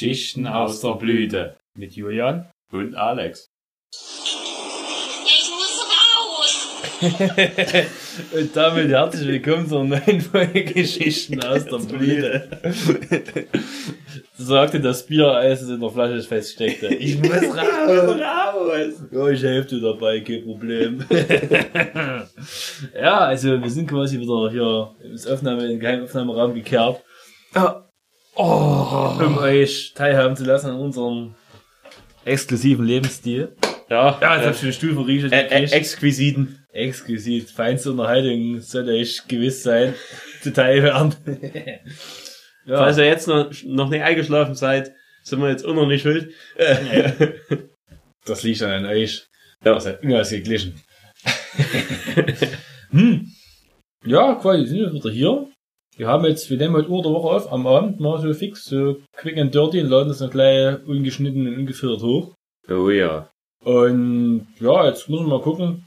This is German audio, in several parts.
Geschichten aus der Blüte. Mit Julian. Und Alex. Ich muss raus. Und damit herzlich willkommen zur neuen Folge Geschichten aus der Blüte. Sagte das Bier, als es in der Flasche feststeckte. Ich muss raus. raus! Ja, ich helfe dir dabei, kein Problem. ja, also wir sind quasi wieder hier ins Aufnahme, in den Geheimaufnahmeraum gekehrt. Oh, um euch teilhaben zu lassen an unserem exklusiven Lebensstil. Ja, Ja, jetzt äh, hab ich den Stuhl verriegelt. äh, äh, Exquisiten. Exquisit. Feinste Unterhaltung sollte euch gewiss sein, zu teilhören. ja. Falls ihr jetzt noch, noch nicht eingeschlafen seid, sind wir jetzt auch noch nicht schuld. Das liegt dann an euch. Ja. Das hat unausgeglichen. hm. Ja, quasi sind wir wieder hier. Wir haben jetzt, wir nehmen heute Uhr der Woche auf, am Abend mal so fix, so quick and dirty und laden das dann gleich ungeschnitten und ungefiltert hoch. oh ja. Und ja, jetzt müssen wir mal gucken.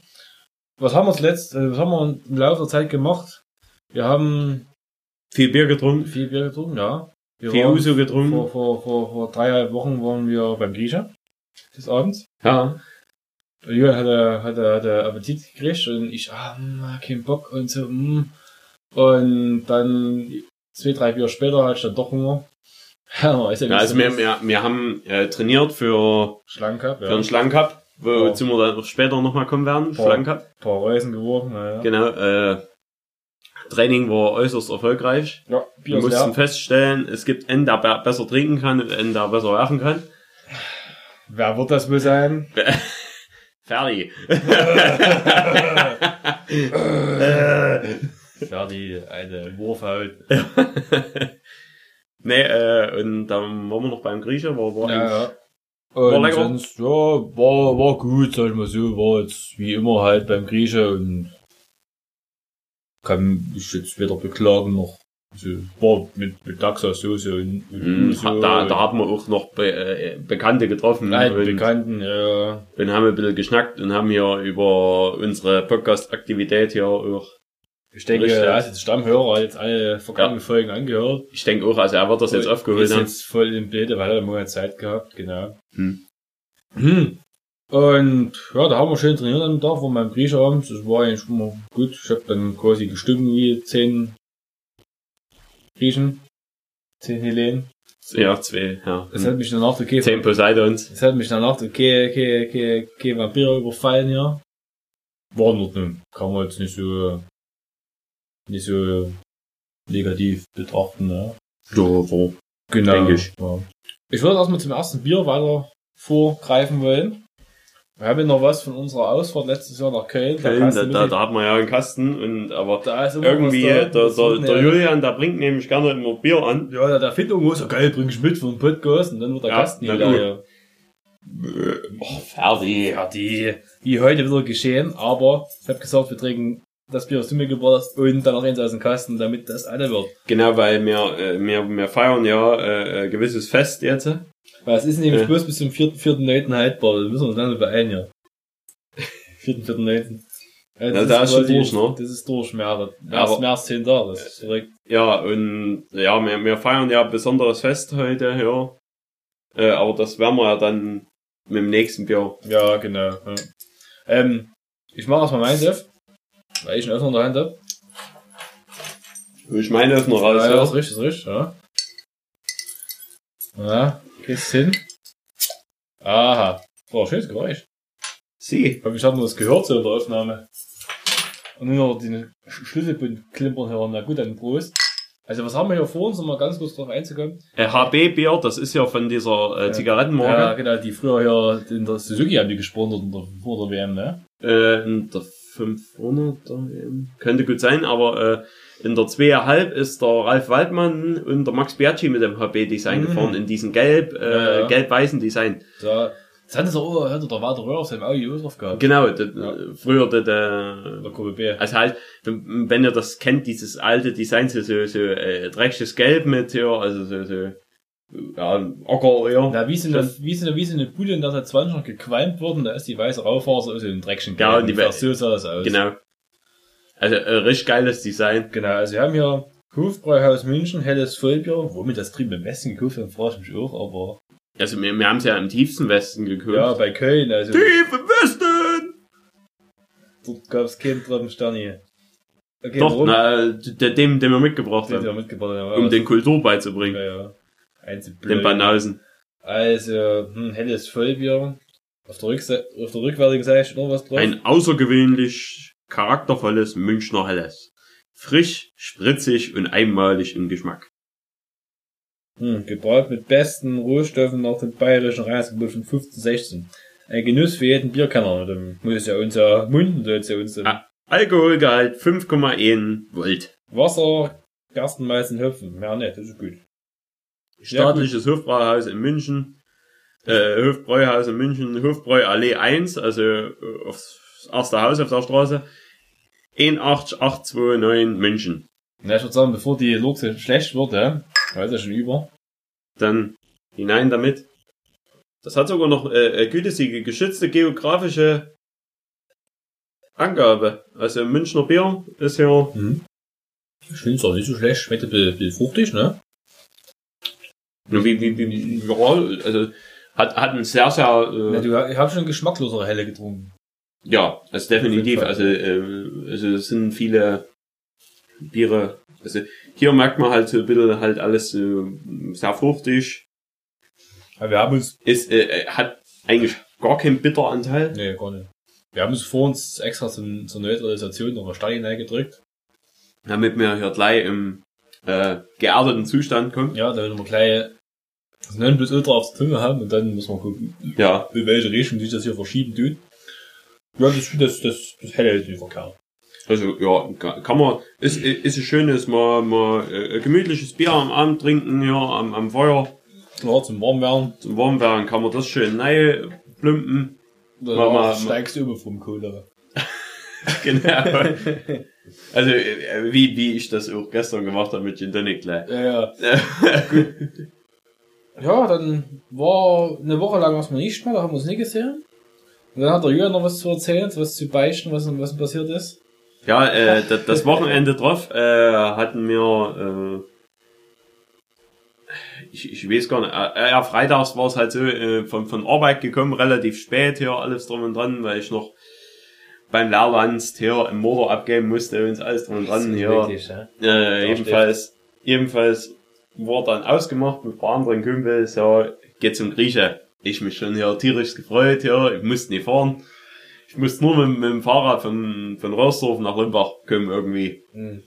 Was haben wir zuletzt, äh, was haben wir im Laufe der Zeit gemacht? Wir haben Viel Bier getrunken, viel Bier getrunken, ja. Wir viel Uso getrunken. vor, vor, vor, vor dreieinhalb Wochen waren wir beim Griecher des Abends. Ja. Julian hatte, hatte, hatte Appetit gekriegt und ich, ah, hm, kein Bock und so, hm. Und dann zwei, drei Bier später hatte ich dann doch Hunger. Ja, ja Ja, nicht also so wir, wir, wir haben äh, trainiert für, schlank gehabt, für ja. einen Schlangencup, wozu Ja. wir dann auch später nochmal kommen werden. Ja. Schlangencup. Ein paar Reisen geworfen, naja. Genau. Äh, Training war äußerst erfolgreich. Ja, Bier Wir mussten leer. feststellen, es gibt einen, der be- besser trinken kann und einen, der besser werfen kann. Wer wird das wohl sein? Fertig. Ja, die eine Wurfhaut. nee, äh, und dann waren wir noch beim Griecher, war, war Ja, ja. War lecker. sonst, ja, war, war gut, sag ich mal so, war jetzt wie immer halt beim Grieche und kann ich jetzt weder beklagen noch. So, war mit, mit Daxa-Soße und, und Mhm, so. da, da haben wir auch noch Be äh, Bekannte getroffen Alten und, Bekannten, ja. und haben ein bisschen geschnackt und haben hier über unsere Podcast-Aktivität hier auch, Ich denke, Richtig. er ist jetzt Stammhörer, hat jetzt alle vergangenen Folgen angehört. ich denke auch, also er wird das jetzt aufgeholt ist haben. jetzt voll im Bilde, weil er einen Monat Zeit gehabt, genau. Hm. Hm. Und ja, da haben wir schön trainiert am Tag, von meinem Griecher abends. Das war eigentlich immer gut. Ich habe dann quasi gestimmt wie zehn Griechen, zehn Hellenen. Ja, zwei, ja. Es hat mich danach okay, Zehn Poseidons. es hat mich danach okay, okay, okay, okay Vampire überfallen hier. War in Ordnung. Kann man jetzt nicht so, nicht so negativ betrachten, ne? Ja, war. Genau. Denke ich. Ja. Ich würde erstmal zum ersten Bier weiter vorgreifen wollen. Wir haben ja noch was von unserer Ausfahrt letztes Jahr nach Köln. Köln, da, da, da hat man ja einen Kasten und aber da irgendwie, der, da. der, der Julian, der bringt nämlich gerne immer Bier an. Ja, der, der findet irgendwo so geil, bring ich mit für einen Podcast und dann wird der Ja, Kasten hier. Ja. Oh, fertig. die, wie heute wieder geschehen, aber ich habe gesagt, wir trinken das Bier, was du mir gebracht hast und dann noch eins aus dem Kasten, damit das alle wird. Genau, weil wir, äh, wir, wir feiern ja äh, ein gewisses Fest jetzt. Weil es ist nämlich Ja. bloß bis zum 4.4.9. haltbar, da müssen wir uns dann beeilen, ja. 4.4.9. Ja, Na, da ist schon durch, ne? Das ist durch, mehr, mehr, Aber- als, mehr als 10 Tage, das ist verrückt. Ja, und ja, wir, wir feiern ja ein besonderes Fest heute, ja. Äh, aber das werden wir ja dann mit dem nächsten Bier. Ja, genau. Ja. Ähm, ich mache erstmal meins auf, weil ich einen Öffner in der Hand habe. Ich meine Öffner raus, ja, ja. ist richtig, ist richtig, ja. Ja, gehst hin. Aha. War ein schönes Geräusch. Sie. Ich habe das gehört so in der Aufnahme. Und nur noch den Sch- Schlüsselbund klimpern hören. Na gut, dann Prost. Also was haben wir hier vor uns, um mal ganz kurz drauf einzukommen? Äh, HB-Bier, das ist ja von dieser äh, Zigarettenmarke. Ja, genau, die früher hier in der Suzuki haben die gesponsert vor der WM, ne? Äh, in der 500er eben. Könnte gut sein, aber äh, in der 2,5 ist der Ralf Waldmann und der Max Biaggi mit dem HB-Design Mhm. gefahren, in diesem gelb, äh, Ja, ja. gelb-weißen Design. Da, das hat es auch, hat der Walter Röhr auf seinem Audio drauf gehabt. Genau, das, Ja. äh, früher der, der Der KBB. also halt, wenn wenn ihr das kennt, dieses alte Design, so, so, so äh, dreckiges Gelb mit, ja, also so, so ja, Ocker, ja. Na, wie sind eine, wie sind wie sind eine Bude, in der seit 20 noch gequalmt worden, da ist die weiße Raufaser aus dem Dreckchen. Ja, und die Wei- so sah das aus. Genau. Also äh, richtig geiles Design. Genau, also wir haben hier Hofbräuhaus München, helles Vollbier. Womit das drüben im Westen gekauft haben, frage ich mich auch, aber. Also wir, wir haben es ja im tiefsten Westen gekauft. Ja, bei Köln, also. Tief im Westen! Dort gab's keinen Treppenstern Okay, Doch, warum? na, der, dem, den wir mitgebracht Den wir haben, mitgebracht haben. um den Kultur beizubringen, Ja, ja. Den Banausen. Also, hm, helles Vollbier. Auf der, Rückseite, auf der rückwärtigen Seite steht noch was drauf. Ein außergewöhnlich charaktervolles Münchner Helles. Frisch, spritzig und einmalig im Geschmack. Hm, gebraut mit besten Rohstoffen nach dem bayerischen Reisgebot von 1516. Ein Genuss für jeden Bierkenner. Dann muss ja unser Mund, soll ja uns Ah. Alkoholgehalt 5,1 Volt. Wasser, Gerstenmalz und Hopfen. Mehr nicht, das ist gut. Staatliches Hofbrauhaus in München. Äh, Hofbräuhaus in München, Hofbräuallee 1, also äh, aufs erste Haus auf der Straße. 18829 München. Na, ich würde sagen, bevor die Luxe schlecht wird, ja, weiß ja schon über. Dann hinein damit. Das hat sogar noch äh, gütesige, geschützte geografische Angabe. Also Münchner Bier ist ja Ich finde es auch nicht so schlecht, schmeckt ein bisschen, bisschen fruchtig, ne? Wie, wie, wie, ja, also hat, hat ein sehr, sehr Ja, äh, du, ich habe schon geschmacklosere Helle getrunken. Ja, also definitiv. Also, äh, also es sind viele Biere. Also hier merkt man halt so ein bisschen halt alles äh, sehr fruchtig. Aber wir haben uns, Ist, äh, äh, hat eigentlich gar keinen Bitteranteil. nee, gar nicht. Wir haben uns vor uns extra zum, zur Neutralisation noch eine Steine gedrückt. Damit wir hier gleich im äh, geerdeten Zustand kommen. Ja, damit wir gleich das Nonplusultra aufs Zunge haben und dann müssen wir gucken, Ja, in welche Richtung sich das hier verschieben tut. Ja, das, das, das, das helle ist nicht verkehrt. also ja, ka- kann man, ist, ist ein schönes, mal, mal äh, gemütliches Bier am Abend trinken, ja, am, am Feuer. Ja, zum Warmwerden. Zum Warmwerden kann man das schön neu plümpen. Dann Mal- mal- steigst du über vom Cola. Genau. Also, äh, wie, wie ich das auch gestern gemacht habe mit Gin Tonic gleich. Ja, ja. Ja, dann war eine Woche lang was wir nicht mehr, da haben wir uns nie gesehen. Und dann hat der Jürgen noch was zu erzählen, was zu beichten, was, was passiert ist. Ja, äh, das, das Wochenende drauf äh, hatten wir, äh, ich, ich weiß gar nicht, äh, ja, freitags war es halt so, äh, von, von Arbeit gekommen, relativ spät hier, alles drum und dran, weil ich noch beim Lehrland hier im Motor abgeben musste und alles drum und dran hier. Wirklich, ja. Äh, ebenfalls, ebenfalls war dann ausgemacht mit ein paar anderen Kumpels, ja, geht zum Grieche. Ich mich schon hier tierisch gefreut, ja, ich musste nicht fahren. Ich musste nur mit, mit dem Fahrrad von, von Rösdorf nach Limbach kommen irgendwie. Hm.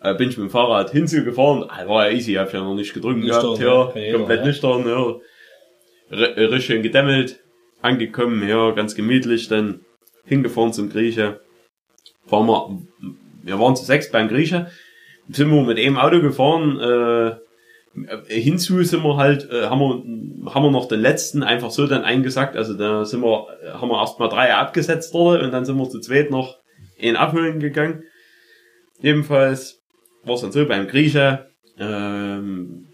Äh, bin ich mit dem Fahrrad hinzugefahren, ah, war ja easy, hab ja noch nicht getrunken Nüchtern, gehabt, ja, jeder, komplett nüchtern, ja. Richtig schön gedämmelt, angekommen, ja, ganz gemütlich, dann hingefahren zum Grieche. Fahren wir, wir waren zu sechs beim Grieche, sind wir mit einem Auto gefahren, äh, hinzu sind wir halt, äh, haben wir, haben wir noch den letzten einfach so dann eingesackt, also da sind wir, äh, haben wir erstmal drei abgesetzt dort und dann sind wir zu zweit noch ihn abholen gegangen. Jedenfalls war es dann so beim Grieche, ähm,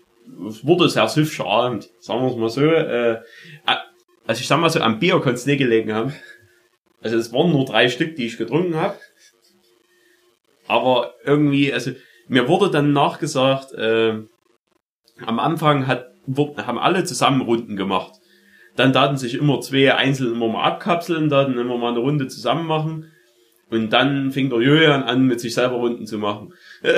es wurde sehr hübscher Abend, sagen wir es mal so, äh, also ich sag mal so, am Bier konnte es nicht gelegen haben. Also es waren nur drei Stück, die ich getrunken habe. Aber irgendwie, also mir wurde dann nachgesagt, äh, am Anfang hat, wurden, haben alle zusammen Runden gemacht. Dann taten sich immer zwei einzeln immer mal abkapseln, taten immer mal eine Runde zusammen machen. Und dann fing der Julian an, mit sich selber Runden zu machen.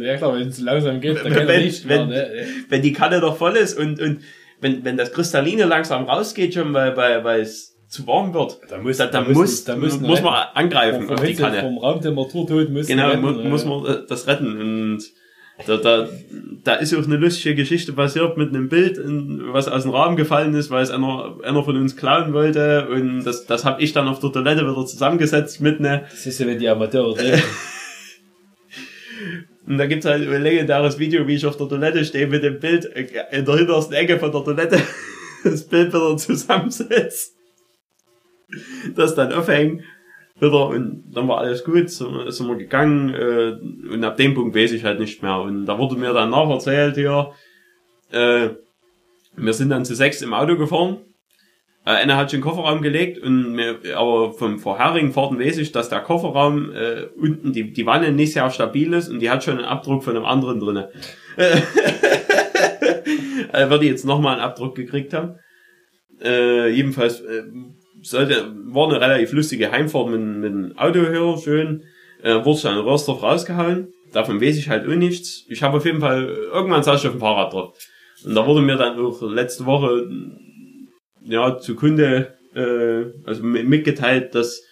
Ja klar, wenn es langsam geht, dann kann er wenn- nicht mehr, wenn- ne? Wenn die Kanne doch voll ist und, und wenn, wenn das Kristalline langsam rausgeht schon, weil, weil, weil es zu warm wird, Da muss, da, da, muss, da müssen muss man angreifen vom, auf die Kanne. vom Raumtemperaturtod müssen Genau, retten, mu äh, muss man äh, das retten. Und da, da, da ist auch eine lustige Geschichte passiert mit einem Bild, was aus dem Rahmen gefallen ist, weil es einer, einer von uns klauen wollte. Und das, das habe ich dann auf der Toilette wieder zusammengesetzt mit ne. Das ist ja, wenn die Amateure reden. Und da gibt's halt ein legendäres Video, wie ich auf der Toilette stehe mit dem Bild äh, in der hintersten Ecke von der Toilette das Bild wieder zusammensetzt. Das dann aufhängen. Wieder und dann war alles gut, so sind wir gegangen äh, und ab dem Punkt weiß ich halt nicht mehr. Und da wurde mir dann nacherzählt hier, äh, wir sind dann zu sechs im Auto gefahren Äh, einer hat schon den Kofferraum gelegt und mir, aber vom vorherigen Fahrten weiß ich, dass der Kofferraum äh, unten die, die Wanne nicht sehr stabil ist und die hat schon einen Abdruck von einem anderen drinne. äh, würde jetzt nochmal einen Abdruck gekriegt haben. Äh, jedenfalls äh, sollte, war eine relativ lustige Heimfahrt mit, mit dem Auto hier, schön. Äh, wurde schon in Rostorf rausgehauen. Davon weiß ich halt auch nichts. Ich habe auf jeden Fall, irgendwann saß ich auf dem Fahrrad drauf. Und da wurde mir dann auch letzte Woche ja zu Kunde äh, also mi- mitgeteilt, dass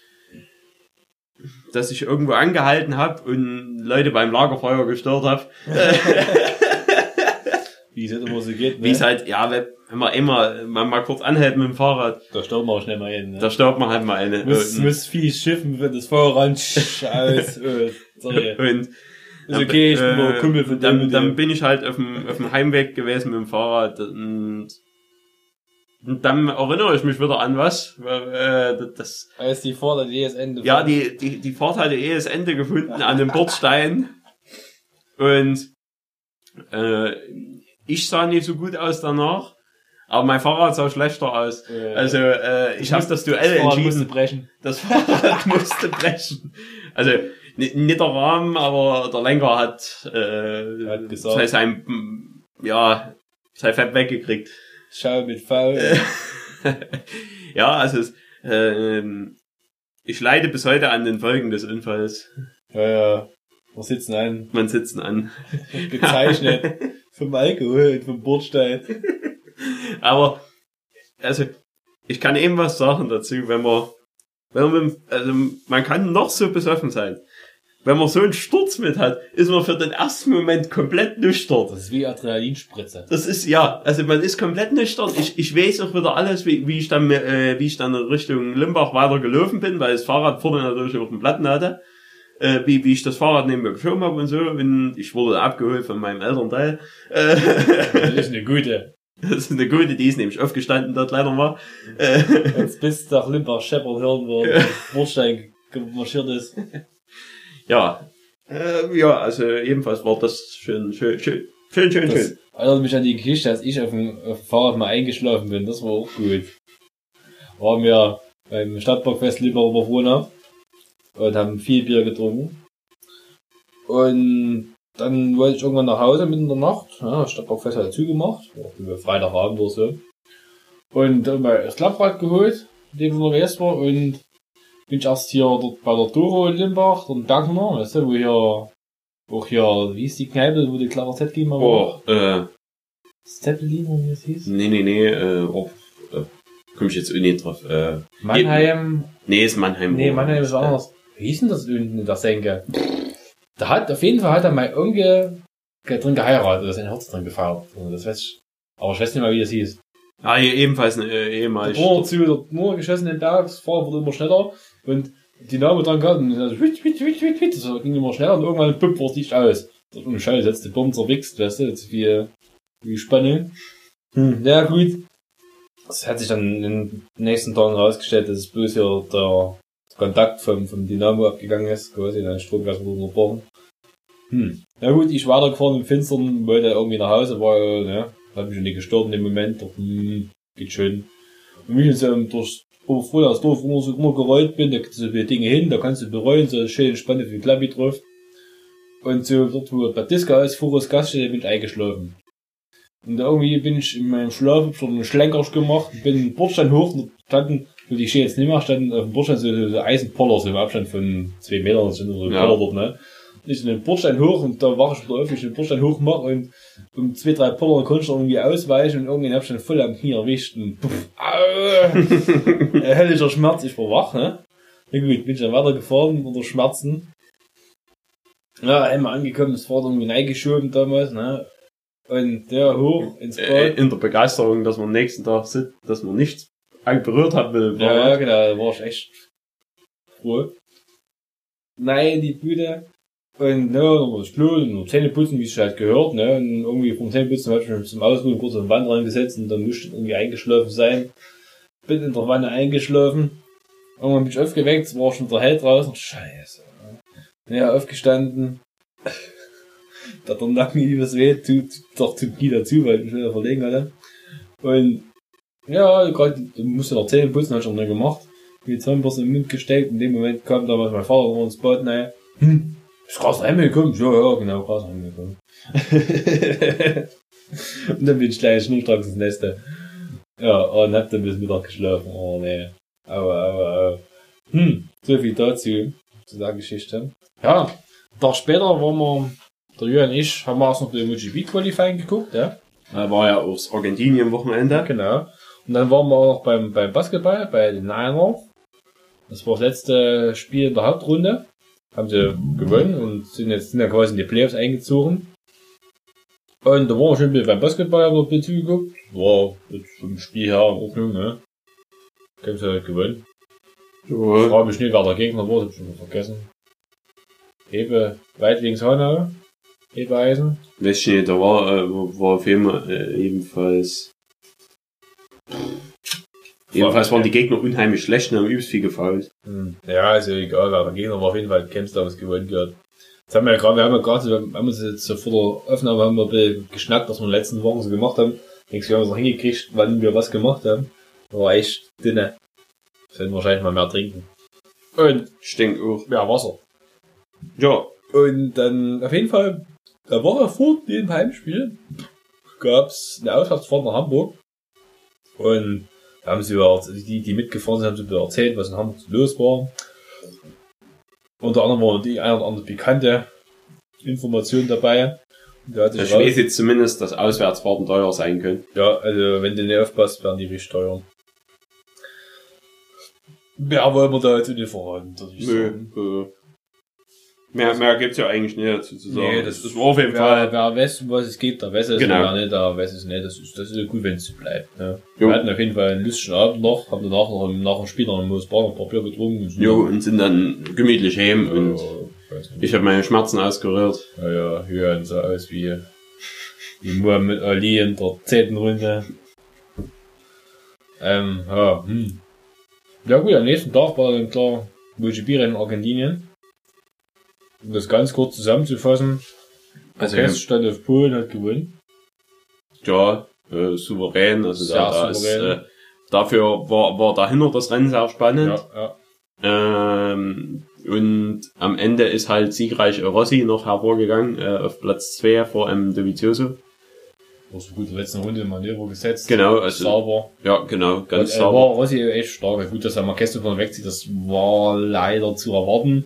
dass ich irgendwo angehalten habe und Leute beim Lagerfeuer gestört habe. Halt geht, Wie es halt, ja, wenn man immer man mal kurz anhält mit dem Fahrrad, Da staubt man auch schnell mal hin. Ne? da staubt man halt mal eine. muss, und, muss viel schiffen, wenn das Feuerrand aus. äh, sorry. und Ist okay, ich bin äh, Kumpel von dann, dem. dann bin ich halt auf dem, auf dem Heimweg gewesen mit dem Fahrrad und, und dann erinnere ich mich wieder an was. Äh, das, Als die Vorder die das Ende. ja, die, die, die Fahrt hatte eh das Ende gefunden an dem Bordstein. Und äh, ich sah nicht so gut aus danach, aber mein Fahrrad sah schlechter aus. Äh, Also äh, ich habe das Duell Fahrrad entschieden. musste brechen. Das Fahrrad musste brechen. Also ni- nicht der Rahmen, aber der Lenker hat, äh, Hat gesagt. sein, sein, ja, sein Fett weggekriegt. Schau mit V. ja, also es, ähm, ich leide bis heute an den Folgen des Unfalls. ja, ja. Wir sitzen ein, Man sitzen an. gezeichnet. vom Alkohol und vom Bordstein. Aber, also, ich kann eben was sagen dazu, wenn man, wenn man, also, man kann noch so besoffen sein. Wenn man so einen Sturz mit hat, ist man für den ersten Moment komplett nüchtern. Das ist wie Adrenalinspritze. Das ist, ja, also man ist komplett nüchtern. Ich, ich weiß auch wieder alles, wie, wie ich dann, äh, wie ich dann in Richtung Limbach weiter gelaufen bin, weil das Fahrrad vorne natürlich auf dem Platten hatte. Äh, wie, wie ich das Fahrrad neben mir geschoben habe und so. Und ich wurde abgeholt von meinem Elternteil. Äh, Das ist eine gute. das ist eine gute, die ist nämlich aufgestanden dort leider mal. Äh, Jetzt bis nach Limbach scheppern hören, wo der Bordstein marschiert ist. ja. Äh, ja, also jedenfalls war das schön, schön, schön, schön, schön, Das schön. erinnert mich an die Geschichte, als ich auf dem, auf dem Fahrrad mal eingeschlafen bin. Das war auch gut. Waren wir beim Stadtparkfest Limbach Wohner und haben viel Bier getrunken. Und dann wollte ich irgendwann nach Hause mitten in der Nacht. Ja, Stadtparkfest hat zugemacht. Freitagabend oder so. Und dann mal das Klapprad geholt, mit dem ich unterwegs war. Und bin ich erst hier dort bei der Doro in Limbach, der Bergner, weißt du, wo hier, auch hier, wie ist die Kneipe, wo die Z mal war? Oh, äh, Zeppelin, wie es hieß? nee, nee, nee, äh, oh, äh, komm ich jetzt nicht drauf. Äh, Mannheim. nee, ist Mannheim. Nee, Mannheim ist anders. Wie hieß denn das unten in der Senke? Da hat, auf jeden Fall hat er mein Onkel drin geheiratet, da ist ein Herz drin gefeiert. Also Das weiß ich. Aber ich weiß nicht mal, wie das hieß. Ah, hier ebenfalls eine äh, Der ehemalig. Bohrer zu, der nur geschossen den Berg, das Fahrrad wurde immer schneller und die Dynamo dran gehabt und also, wit, wit, wit, wit, wit, das ging immer schneller und irgendwann püpp, war das Licht aus. Das ohne Scheiß, jetzt die Bombe zerwichst, weißt du, jetzt wie, wie Spannung. Hm, ja gut. Das hat sich dann in den nächsten Tagen herausgestellt, dass es bloß hier der Kontakt vom, vom Dynamo abgegangen ist, quasi, dann Stromgas wurde unterbrochen. Hm. Na gut, ich weitergefahren im Finstern, wollte irgendwie nach Hause, war, äh, ne, hat mich schon nicht gestört in dem Moment, doch, hm, geht schön. Und wie ich ähm, durch froh das Dorf immer so immer gerollt bin, da so viele Dinge hin, da kannst du bereuen, so schön spannend wie Klappi drauf. Und so dort, wo der Disco ist, vor das Gaststätte, bin ich eingeschlafen. Und irgendwie bin ich in meinem Schlaf, hab schon einen Schlenkersch gemacht, bin den Bordstein hoch und standen, wo die stehe jetzt nicht mehr, standen auf dem Bordstein so, so Eisenpoller, so im Abstand von zwei Metern, das sind so Ja. Poller dort, ne? Ich in den Bordstein hoch und da war ich wieder auf, ich den Bordstein hoch mache und um zwei, drei Poller konnte ich irgendwie ausweichen und irgendwie hab ich dann voll am Knie erwischt und puff, au, höllischer Schmerz, ich war wach, ne? Na gut, bin ich dann weitergefahren unter Schmerzen. Ja, einmal angekommen, das war irgendwie reingeschoben damals, ne? Und der hoch ins Äh, Bad. in der Begeisterung, dass man am nächsten Tag sitzt, dass man nichts berührt hat mit dem Ja, ja, genau, da war ich echt froh. Nein, die Bude. Und ne, das Klo, und Zähne putzen, wie es halt gehört, ne? Und irgendwie vom Zähneputzen hab ich mich zum Ausruhen kurz auf die Wand reingesetzt und dann musste ich irgendwie eingeschlafen sein. Bin in der Wanne eingeschlafen. Irgendwann bin ich aufgeweckt, es war schon der Hell draußen. Scheiße. Ja, aufgestanden. da der Nacken übelst weh, tut, doch tut nie dazu, weil ich mich wieder verlegen hatte. Und Ja, gerade, du musst ja noch Zähne putzen, hab ich auch nicht gemacht. Die Zahnbürste im Mund gesteckt, in dem Moment kam damals mein Vater noch ins Bad, naja. Hm, ist krass reingekommen? Ja, ja, genau, krass reingekommen. und dann bin ich gleich schnurstracks ins Neste. Ja, und hab dann bis Mittag geschlafen. Oh, nee. Aua, aua, aua. Hm, so viel dazu, zu der Geschichte. Ja, einen Tag später waren wir, der Jürgen und ich, haben wir erst noch den MotoGP Qualifying geguckt, ja. War ja das Argentinien-Wochenende. Genau. Und dann waren wir auch noch beim, beim Basketball, bei den Niners. Das war das letzte Spiel in der Hauptrunde. Haben sie gewonnen und sind jetzt sind ja quasi in die Playoffs eingezogen. Und da waren wir schon ein bisschen beim Basketball, haben noch ein bisschen zugeguckt. War jetzt vom Spiel her in Ordnung, ne? Haben sie halt gewonnen. Ich Ja. frage mich nicht, wer der Gegner war, hab ich schon vergessen. Hebe, weit links Hanau. Ich nicht, da war, äh, war auf jeden Fall äh, ebenfalls. Jedenfalls waren die Gegner unheimlich schlecht und haben übelst viel gefault. Hm. Ja, ist ja egal, wer der Gegner war auf jeden Fall Camps damals gewonnen gehört. Jetzt haben wir ja gerade, wir haben ja gerade, wir haben uns jetzt so vor der Aufnahme haben wir ein bisschen geschnackt, was wir in den letzten Wochen so gemacht haben. Denkst du, wir haben es noch hingekriegt, wann wir was gemacht haben. War echt dünne. Sollten wahrscheinlich mal mehr trinken. Und Ich denke auch. mehr Wasser. Ja, Und dann auf jeden Fall, eine Woche vor dem Heimspiel gab's eine Auswärtsfahrt nach Hamburg. Und da haben sie über, die, die mitgefahren sind, haben sie über erzählt, was in Hamburg los war. Unter anderem war die eine oder andere pikante Information dabei. Da ich weiß jetzt zumindest, dass Auswärtsfahrten teuer sein können. ja, also wenn du nicht aufpasst, werden die richtig teuer. Ja, wollen wir da jetzt nicht verraten. Nö. Mehr, mehr gibt's ja eigentlich nicht dazu zu sagen. Nee, das- das war auf jeden Wer, Fall. wer weiß, um was es geht, der weiß es. Genau. Wer nicht, der weiß es nicht. Das ist, das ist ja gut, wenn es so bleibt. Ne? Jo. Wir hatten auf jeden Fall einen lustigen Abend noch, haben danach noch im- nach dem Spiel noch im Moosbar noch ein paar Bier getrunken. und sind Jo, dann- und sind dann gemütlich heim Ja, und ich nicht. ich habe meine Schmerzen ausgerührt. Ja, ja, hören so aus wie, wie Muhammad Ali in der zehnten Runde. Ähm, ja, hm. Ja gut, am nächsten Tag war dann klar MotoGP-Rennen in Argentinien. Um das ganz kurz zusammenzufassen. Also, Orkest stand auf Polen, hat gewonnen. ja, äh, souverän. Also Sehr da, da ist, souverän. äh, dafür war, war dahinter das Rennen sehr spannend. Ja, ja. Ähm, und am Ende ist halt siegreich Rossi noch hervorgegangen, äh, auf Platz 2 vor einem Dovizioso. War so gut in der letzten Runde Manöver gesetzt. Genau, also, Sauber. ja, genau, ganz Und, äh, sauber. war Rossi echt stark. Gut, dass er Marquez von wegzieht, das war leider zu erwarten.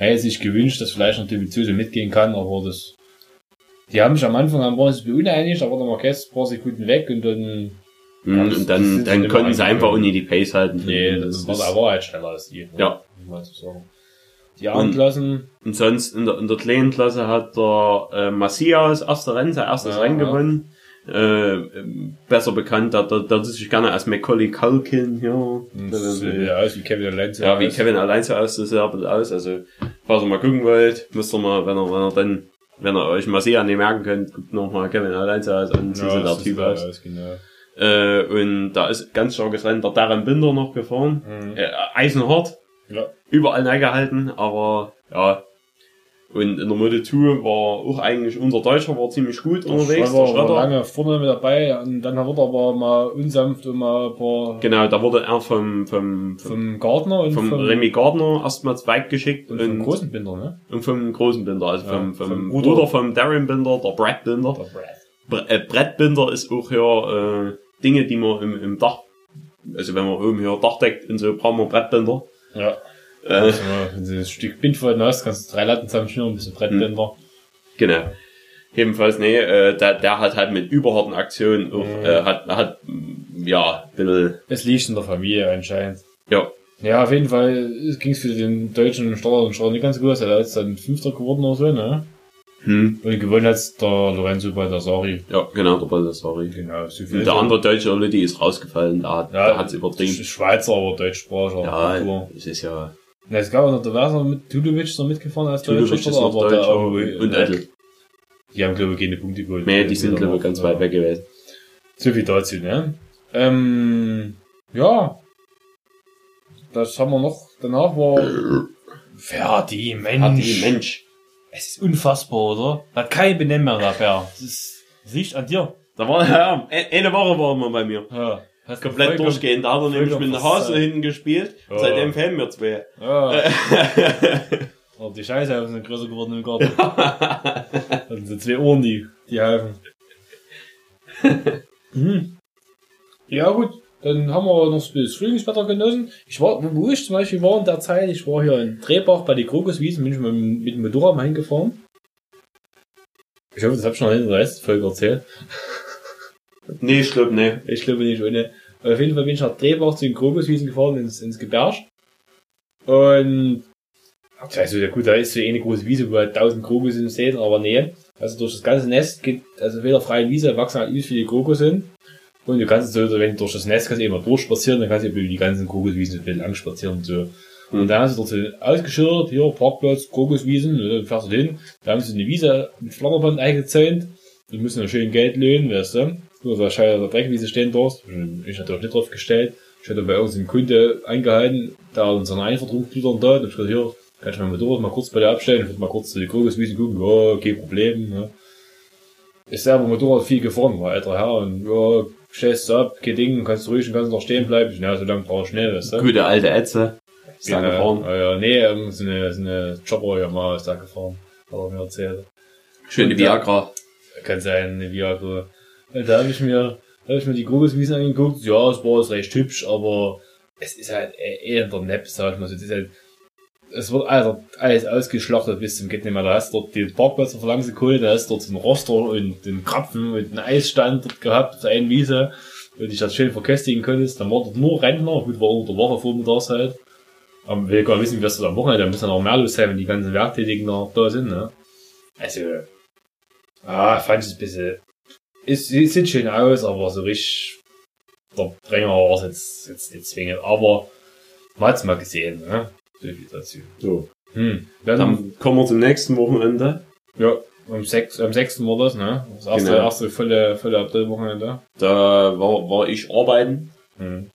Er hätte sich gewünscht, dass vielleicht noch Dovizioso mitgehen kann, aber das, die haben sich am Anfang am sie uneinig, da war der Marquez ein paar Sekunden weg und dann, Mhm, ja, und dann, dann konnten sie einfach ohne die Pace halten. nee, das, das war, war halt schneller als die. ne? Ja. So sagen. Die anderen Und- Klassen, Und sonst in der, in der kleinen Klasse hat der äh, Macias erste Rennen, sein erstes Ja, Rennen ja. Äh, besser bekannt, der, der, der sich gerne als Macaulay Culkin hier. das sieht ja aus wie Kevin Alonso. Ja, wie. Kevin allein so aus, das sieht bisschen aus. Also, falls ihr mal gucken wollt, müsst ihr mal, wenn ihr, wenn ihr dann, wenn ihr euch Macia nicht merken könnt, guckt noch mal Kevin allein so aus an, so Ja, sieht der Typ sieht aus. aus, genau. Äh, und da ist ganz starkes Rennen der Darren Binder noch gefahren. Mhm. Äh, eisenhart, Ja. überall gehalten, aber ja. Und in der Moto 2 war auch eigentlich unser Deutscher war ziemlich gut unterwegs. Schreiber Der war Schrotter. lange vorne mit dabei und dann wird er aber mal unsanft und mal ein paar Genau, da wurde er vom, vom, vom, vom Gardner und vom vom, Remy Gardner erstmal zweig geschickt und und, vom großen Binder, ne? und vom großen Binder, also Ja, vom, vom, vom Bruder. Bruder. vom Darren Binder, der Brad Binder. Der Brad. Bre äh, Brett Binder ist auch hier äh, Dinge, die man im, im Dach, also wenn man oben hier Dach deckt und so, brauchen wir Brettbinder. Ja. Äh, wenn du das Stück Bindfaden hast, kannst du drei Latten zusammenschnüren, ein bisschen Brettbinder. Genau. Jedenfalls, nee, äh, der, der hat halt mit überharten Aktionen auch, Mhm. äh, hat, hat, ja, ein bisschen, Es liegt in der Familie anscheinend. ja, Ja, auf jeden Fall ging es für den deutschen Starter und Starter nicht ganz gut. Er ist dann Fünfter geworden oder so, ne? hm, Und gewonnen hat der Lorenzo Baldassari. ja, genau, der Baldassari. Genau, so Und der andere deutsche Olli ist rausgefallen, der hat, ja, der hat's übertrieben. Sch- Schweizer, aber Deutschspracher. Ja, es ist ja, Na, es gab auch noch, der war noch mit Tudovic noch mitgefahren als Tudovic deutscher ist noch aber Deutsch der und, irgendwie- und Edel. Die haben, glaube ich, keine Punkte geholt. Nee, die sind, glaube ich, ganz weit weg gewesen. So viel dazu, ne? Ähm, ja. Das haben wir noch. Danach war. Ferdi, Mensch. Ferdi, Mensch. Es ist unfassbar, oder? Hat kein Benennen mehr dafür. Das ist, das liegt an dir. Da war, ja, eine Woche waren wir bei mir. Ja. Hast komplett durchgehend. Da hat er nämlich mit dem vollkommen Hase versagt. hinten gespielt. Ja. Seitdem fehlen mir zwei. Ja. Oh, die Scheiße sind größer geworden im Garten. Sind so zwei Ohren, die, die helfen. mhm. Ja, gut. Dann haben wir noch das Frühlingswetter genossen. Ich war, wo ich zum Beispiel war in der Zeit, ich war hier in Drehbach bei den Krokuswiesen, bin ich mit, dem- mit dem Motorrad mal hingefahren. Ich hoffe, das hab ich noch in der letzten Folge erzählt. Nee, ich glaube, nee. Ich glaube nicht ohne. Auf jeden Fall bin ich nach Drehbach zu den Krokuswiesen gefahren, ins, ins Gebirge. Und, ich weiß nicht, gut, da ist so eine große Wiese, wo halt 1000 Krokusse sehen, aber nee. Also durch das ganze Nest geht, also weder freie Wiese, wachsen halt übelst viele Krokusse. Und du kannst so, wenn du durch das Nest kannst du immer durchspazieren, dann kannst du über die ganzen Krokuswiesen ein bisschen lang spazieren und so. Und dann hast du dort so ausgeschildert, hier, Parkplatz, Krokuswiesen, dann fährst du hin. Da haben sie eine Wiese mit Flammerband eingezäunt. Du musst noch schön Geld löhnen, weißt du. Nur so scheiße der Dreckwiese stehen darfst. Ich natürlich nicht drauf gestellt. Ich hatte bei irgendeinem Kunde eingehalten, der hat uns einen Einverdruckblutern da. Und ich gesagt, hier, kann ich mein Motorrad mal kurz bei dir abstellen? Ich würde mal kurz zu den Krokuswiesen gucken. Ja, kein Problem. Ne. Ist selber Motorrad viel gefahren, war älter Herr. Und ja, stellst du ab, kein Ding, kannst ruhig und kannst noch stehen bleiben. Ich, Ja, so lange brauch ich schnell, weißt du. Gute alte Ätze. Ist da Ja, gefahren. ja, ja, nee, irgend so eine, so eine Chopper ja mal ist da gefahren. Hat er mir erzählt. Schöne da- Viagra. Kann sein, eine Viagra. Da habe ich mir, da habe ich mir die Grobeswiesen angeguckt. Ja, es war jetzt recht hübsch, aber es ist halt eh- eher der Nepp, sag ich mal so. Es ist halt, es wird alles, alles ausgeschlachtet bis zum geht nicht mehr. Da hast du dort den Parkplatz auf der Langse Kohle, da hast du dort so einen Roster und den Krapfen und einen Eisstand dort gehabt, der einen Wiese. Und ich das schön verköstigen konntest. Dann war dort nur Rentner, gut, war unter Woche vormittags halt. Aber will gar wissen, wie das am Wochenende, da müssen dann auch mehr los sein, wenn die ganzen Werktätigen noch da sind, ne? Also, ah, fand ich ein bisschen, es, es sieht schön aus, aber so richtig, der Bringer war es jetzt, jetzt nicht zwingend, aber man hat's mal gesehen, ne? So viel dazu. So. Hm. Dann, Dann kommen wir zum nächsten Wochenende. ja, am 6, am 6. war das, ne? Das erste, Genau. erste volle, volle Aprilwochenende. Da war, war ich arbeiten. Hm.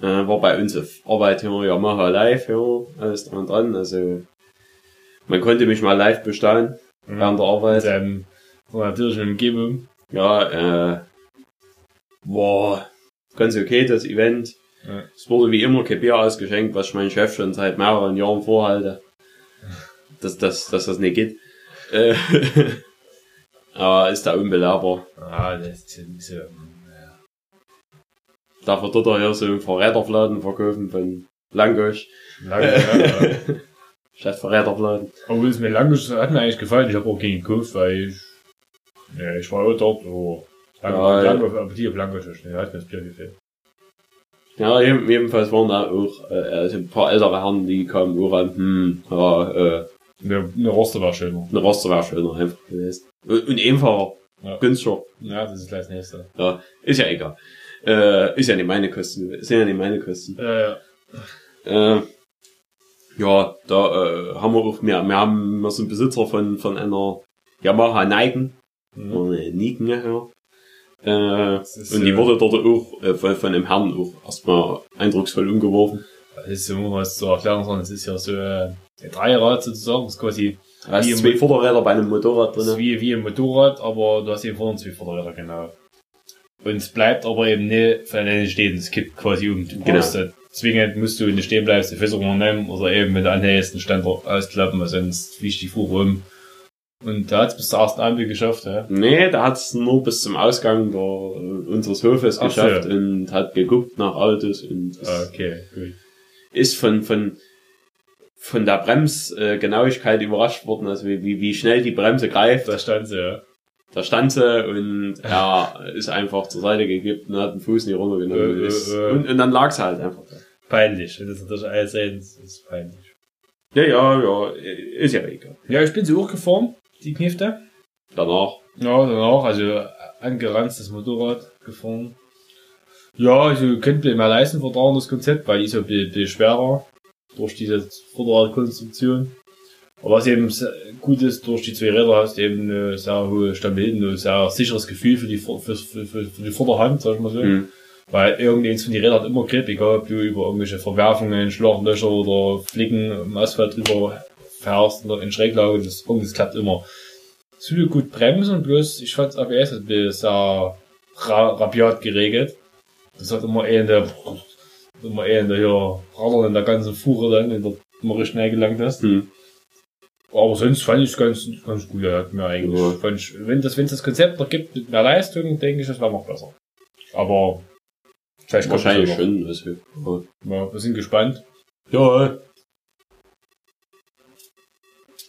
Äh, war bei uns auf Arbeit hier Yamaha live, ja, alles dran und dran. Also, man konnte mich mal live bestellen Mhm. während der Arbeit. seinem, von der natürlichen Umgebung. Ja, äh, war ganz okay, das Event. Ja. Es wurde wie immer kein Bier ausgeschenkt, was ich meinem Chef schon seit mehreren Jahren vorhalte. Dass, dass, dass das nicht geht. Äh, aber ist da unbelehrbar. Ah, das ist ja nicht so, ja. Darf er dort auch hier so einen Verräterfladen verkaufen von Langosch. Lange, ja. Statt Verräterfladen. Aber es mir lange hat mir eigentlich gefallen. Ich habe auch keinen gekauft, weil ich, ja, ich war auch dort, lange, Ja, auf Appetit auf Langosch. Ne, hat mir das Bier gefällt. Ja, jeden- jedenfalls waren da auch äh, also ein paar ältere Herren, die kamen auch an, hm, ja, äh, Eine, eine Roste war schöner. eine Roster wäre schöner einfach gewesen. Und, einfacher. Ja. Günstiger. Ja, das ist gleich das nächste. Ja, ist ja egal. Äh, ist ja nicht meine Kosten. Ist ja nicht meine Kosten. Ja, ja. Äh, ja, da äh, haben wir auch, wir, wir haben wir sind Besitzer von, von einer Yamaha Niken. Mhm. Eine Niken, ja. Äh, und die äh, wurde dort auch äh, von, von dem Herrn auch erstmal eindrucksvoll umgeworfen. Das ist immer was zu erklären, sondern es ist ja so äh, ein Dreirad sozusagen. Das ist quasi Da Wie im- zwei Vorderräder bei einem Motorrad ist drin. wie, wie ein Motorrad, aber du hast eben vorne zwei Vorderräder, genau. Und es bleibt aber eben nicht von alleine stehen. Es kippt quasi um. Du Genau. da zwingend musst du nicht stehen bleibst, die Versicherung nehmen oder eben mit der anhältsten Ständer ausklappen, weil sonst fliegt die Fuhr rum. Und da hat es bis zur ersten Ampel geschafft, ja. Nee, der hat es nur bis zum Ausgang der, äh, unseres Hofes Ach so. geschafft und hat geguckt nach Autos und Ah, Okay, gut. ist von, von, von der Bremsgenauigkeit überrascht worden, also wie, wie, schnell die Bremse greift. Da stand sie, ja. Da stand sie und er ist einfach zur Seite gekippt und hat den Fuß nicht runtergenommen. Äh, und, äh, ist, äh. und, und dann lag sie halt einfach da. Peinlich. Das ist natürlich alles sehen, das ist peinlich. Ja, ja, ja, ist ja egal. Ja, ich bin sie auch gefahren, die Knifte. Danach. Ja, danach, also angeranztes Motorrad gefahren. Ja, also könnt ihr mehr leisten vertrauen, das Konzept, weil die ist ja ein bisschen schwerer durch diese Vorderradkonstruktion. Aber was eben gut ist, durch die zwei Räder hast du eben eine sehr hohe Stabilität und ein sehr sicheres Gefühl für die, für, für, für die Vorderhand, sag ich mal so. Mhm. Weil irgendeins von den Rädern hat immer Grip, egal ob du über irgendwelche Verwerfungen, Schlachlöcher oder Flicken im Asphalt drüber fährst oder in Schräglage, das, irgendwas klappt immer. Zu gut bremsen, bloß ich fand ABS hat mir sehr ra rabiat geregelt. Das hat immer eh in der, immer eh in der, hier, Radl in der ganzen Fuhre dann, in der, immer richtig schnell gelangt hast. Hm. Aber sonst fand ich es ganz, ganz gut, er hat mir eigentlich, Ja. fand ich, wenn das, wenn es das Konzept noch gibt mit mehr Leistung, denke ich, das wäre noch besser. Aber, vielleicht es Wahrscheinlich ja schon. Also, ja. Ja, wir sind gespannt. ja,